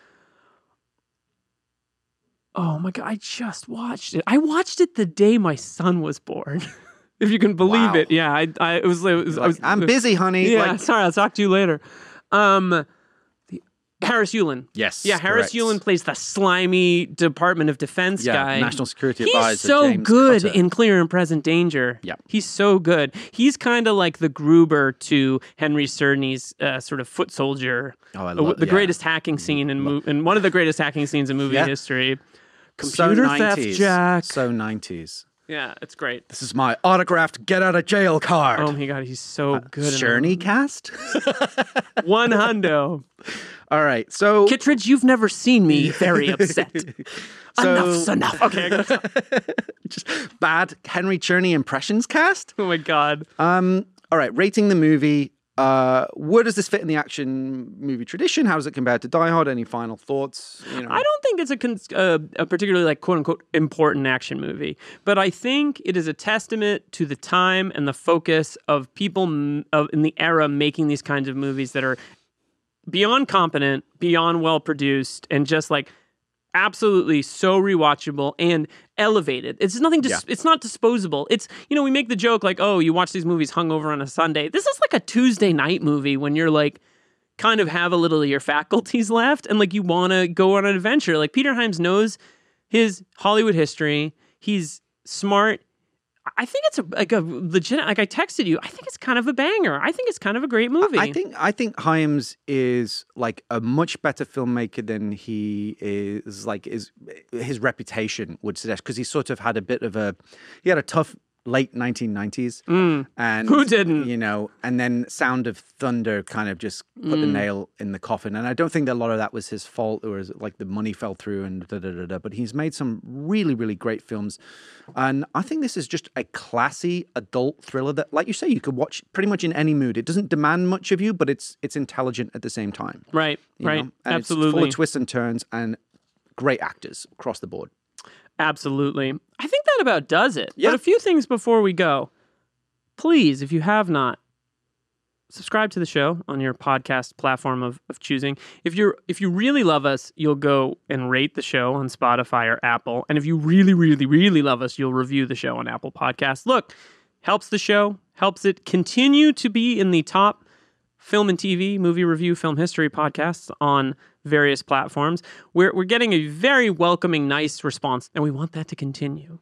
Oh my God, I just watched it. I watched it the day my son was born. if you can believe Wow. it. Yeah, I, I it was, it was, I Like, was I'm busy, honey. Yeah, Like, sorry, I'll talk to you later. Um, the, Harris Yulin. yes. Yeah, Harris correct. Yulin plays the slimy Department of Defense Yeah, guy. National Security He's Advisor. He's so James good in Clear and Present Danger. Yeah. He's so good. He's kind of like the Gruber to Henry Czerny's uh, sort of foot soldier. Oh, I Uh, love- the yeah. greatest hacking scene in mo- and one of the greatest hacking scenes in movie Yeah. history. So Computer theft, 90s. Jack. So 90s. Yeah, it's great. This is my autographed get out of jail card. Oh my god, he's so good. in. Journey cast? One hundo. All right. So Kittredge, you've never seen me very upset. So- Enough's enough. Okay. I gotta- just bad Henry Czerny impressions cast. oh my god. Um all right, rating the movie. Uh, where does this fit in the action movie tradition? How does it compare to Die Hard? Any final thoughts? You know, I don't think it's a, cons- uh, a particularly like quote unquote important action movie, but I think it is a testament to the time and the focus of people m- of, in the era making these kinds of movies that are beyond competent, beyond well produced, and just like absolutely so rewatchable and elevated. It's nothing. Dis- It's not disposable. It's you know we make the joke like oh you watch these movies hungover on a Sunday. This is like a Tuesday night movie when you're like kind of have a little of your faculties left and like you want to go on an adventure. Like Peter Hyams knows his Hollywood history. He's smart. I think it's a, like a legit. Like I texted you. I think it's kind of a banger. I think it's kind of a great movie. I think I think Hyams is like a much better filmmaker than he is like is his reputation would suggest because he sort of had a bit of a he had a tough late 1990s and Mm. Who didn't? you know and then Sound of Thunder kind of just put the Mm. nail in the coffin and I don't think that a lot of that was his fault or is it like the money fell through and da da da da but he's made some really really great films and I think this is just a classy adult thriller that like you say you could watch pretty much in any mood it doesn't demand much of you but it's it's intelligent at the same time right. Right. And it's full of twists and turns and great actors across the board Absolutely. I think that about does it. But a few things before we go. Please, if you have not, subscribe to the show on your podcast platform of, of choosing. If you're if you really love us, you'll go and rate the show on Spotify or Apple. And if you really, really, really love us, you'll review the show on Apple Podcasts. Look, helps the show, helps it continue to be in the top film and TV, movie review, film history podcasts on various platforms. We're, we're getting a very welcoming, nice response, and we want that to continue.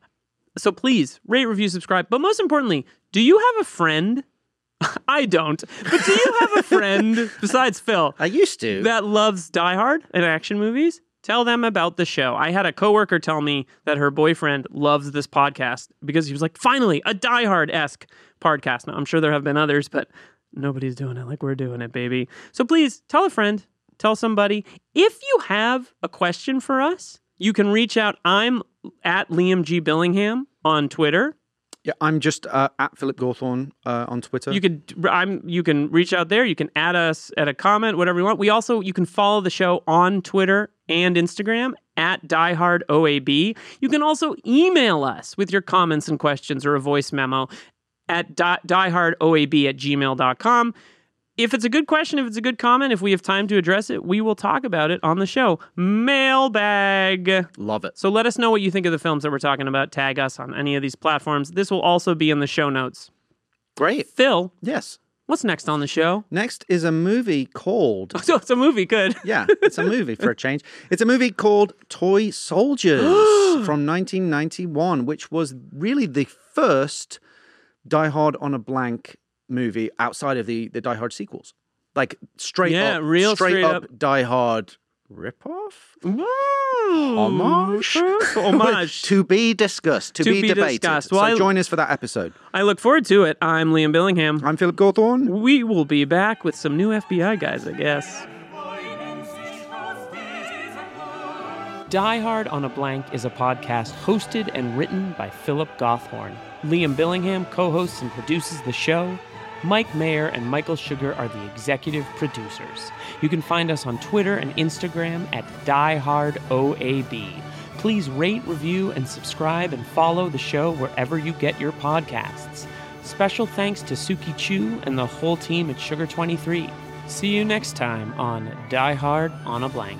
So please rate, review, subscribe. But most importantly, do you have a friend? I don't. But do you have a friend besides Phil I used to that loves Die Hard and action movies? Tell them about the show. I had a coworker tell me that her boyfriend loves this podcast because he was like, finally, a Die Hard esque podcast. Now, I'm sure there have been others, but nobody's doing it like we're doing it, baby. So please tell a friend, tell somebody. If you have a question for us, you can reach out. I'm at Liam G. Billingham on Twitter. yeah I'm just uh, at Philip Gawthorne uh, on Twitter You could I'm you can reach out there. You can add us at a comment, whatever you want. We also you can follow the show on Twitter and Instagram at DieHardOAB. You can also email us with your comments and questions or a voice memo at die, diehardoab at gmail.com. if it's a good question, if it's a good comment, if we have time to address it, we will talk about it on the show. Mailbag. Love it. So let us know what you think of the films that we're talking about. Tag us on any of these platforms. This will also be in the show notes. Great. Phil, Yes. what's next on the show? Next is a movie called. Oh, So it's a movie. Good. Yeah, it's a movie for a change. It's a movie called Toy Soldiers from 1991, which was really the first Die Hard on a Blank movie outside of the the Die Hard sequels. Like straight Yeah, up, real straight, straight up, up. Die Hard ripoff. Woo! Homage? Homage. to be discussed, to, To be, be debated. discussed. So I- join us for that episode. I look forward to it. I'm Liam Billingham. I'm Philip Gawthorne. We will be back with some new FBI guys, I guess. Die Hard on a Blank is a podcast hosted and written by Philip Gawthorne. Liam Billingham co hosts and produces the show. Mike Mayer and Michael Sugar are the executive producers. You can find us on Twitter and Instagram at DieHardOAB. Please rate, review, and subscribe and follow the show wherever you get your podcasts. Special thanks to Suki Chu and the whole team at Sugar 23. See you next time on Die Hard on a Blank.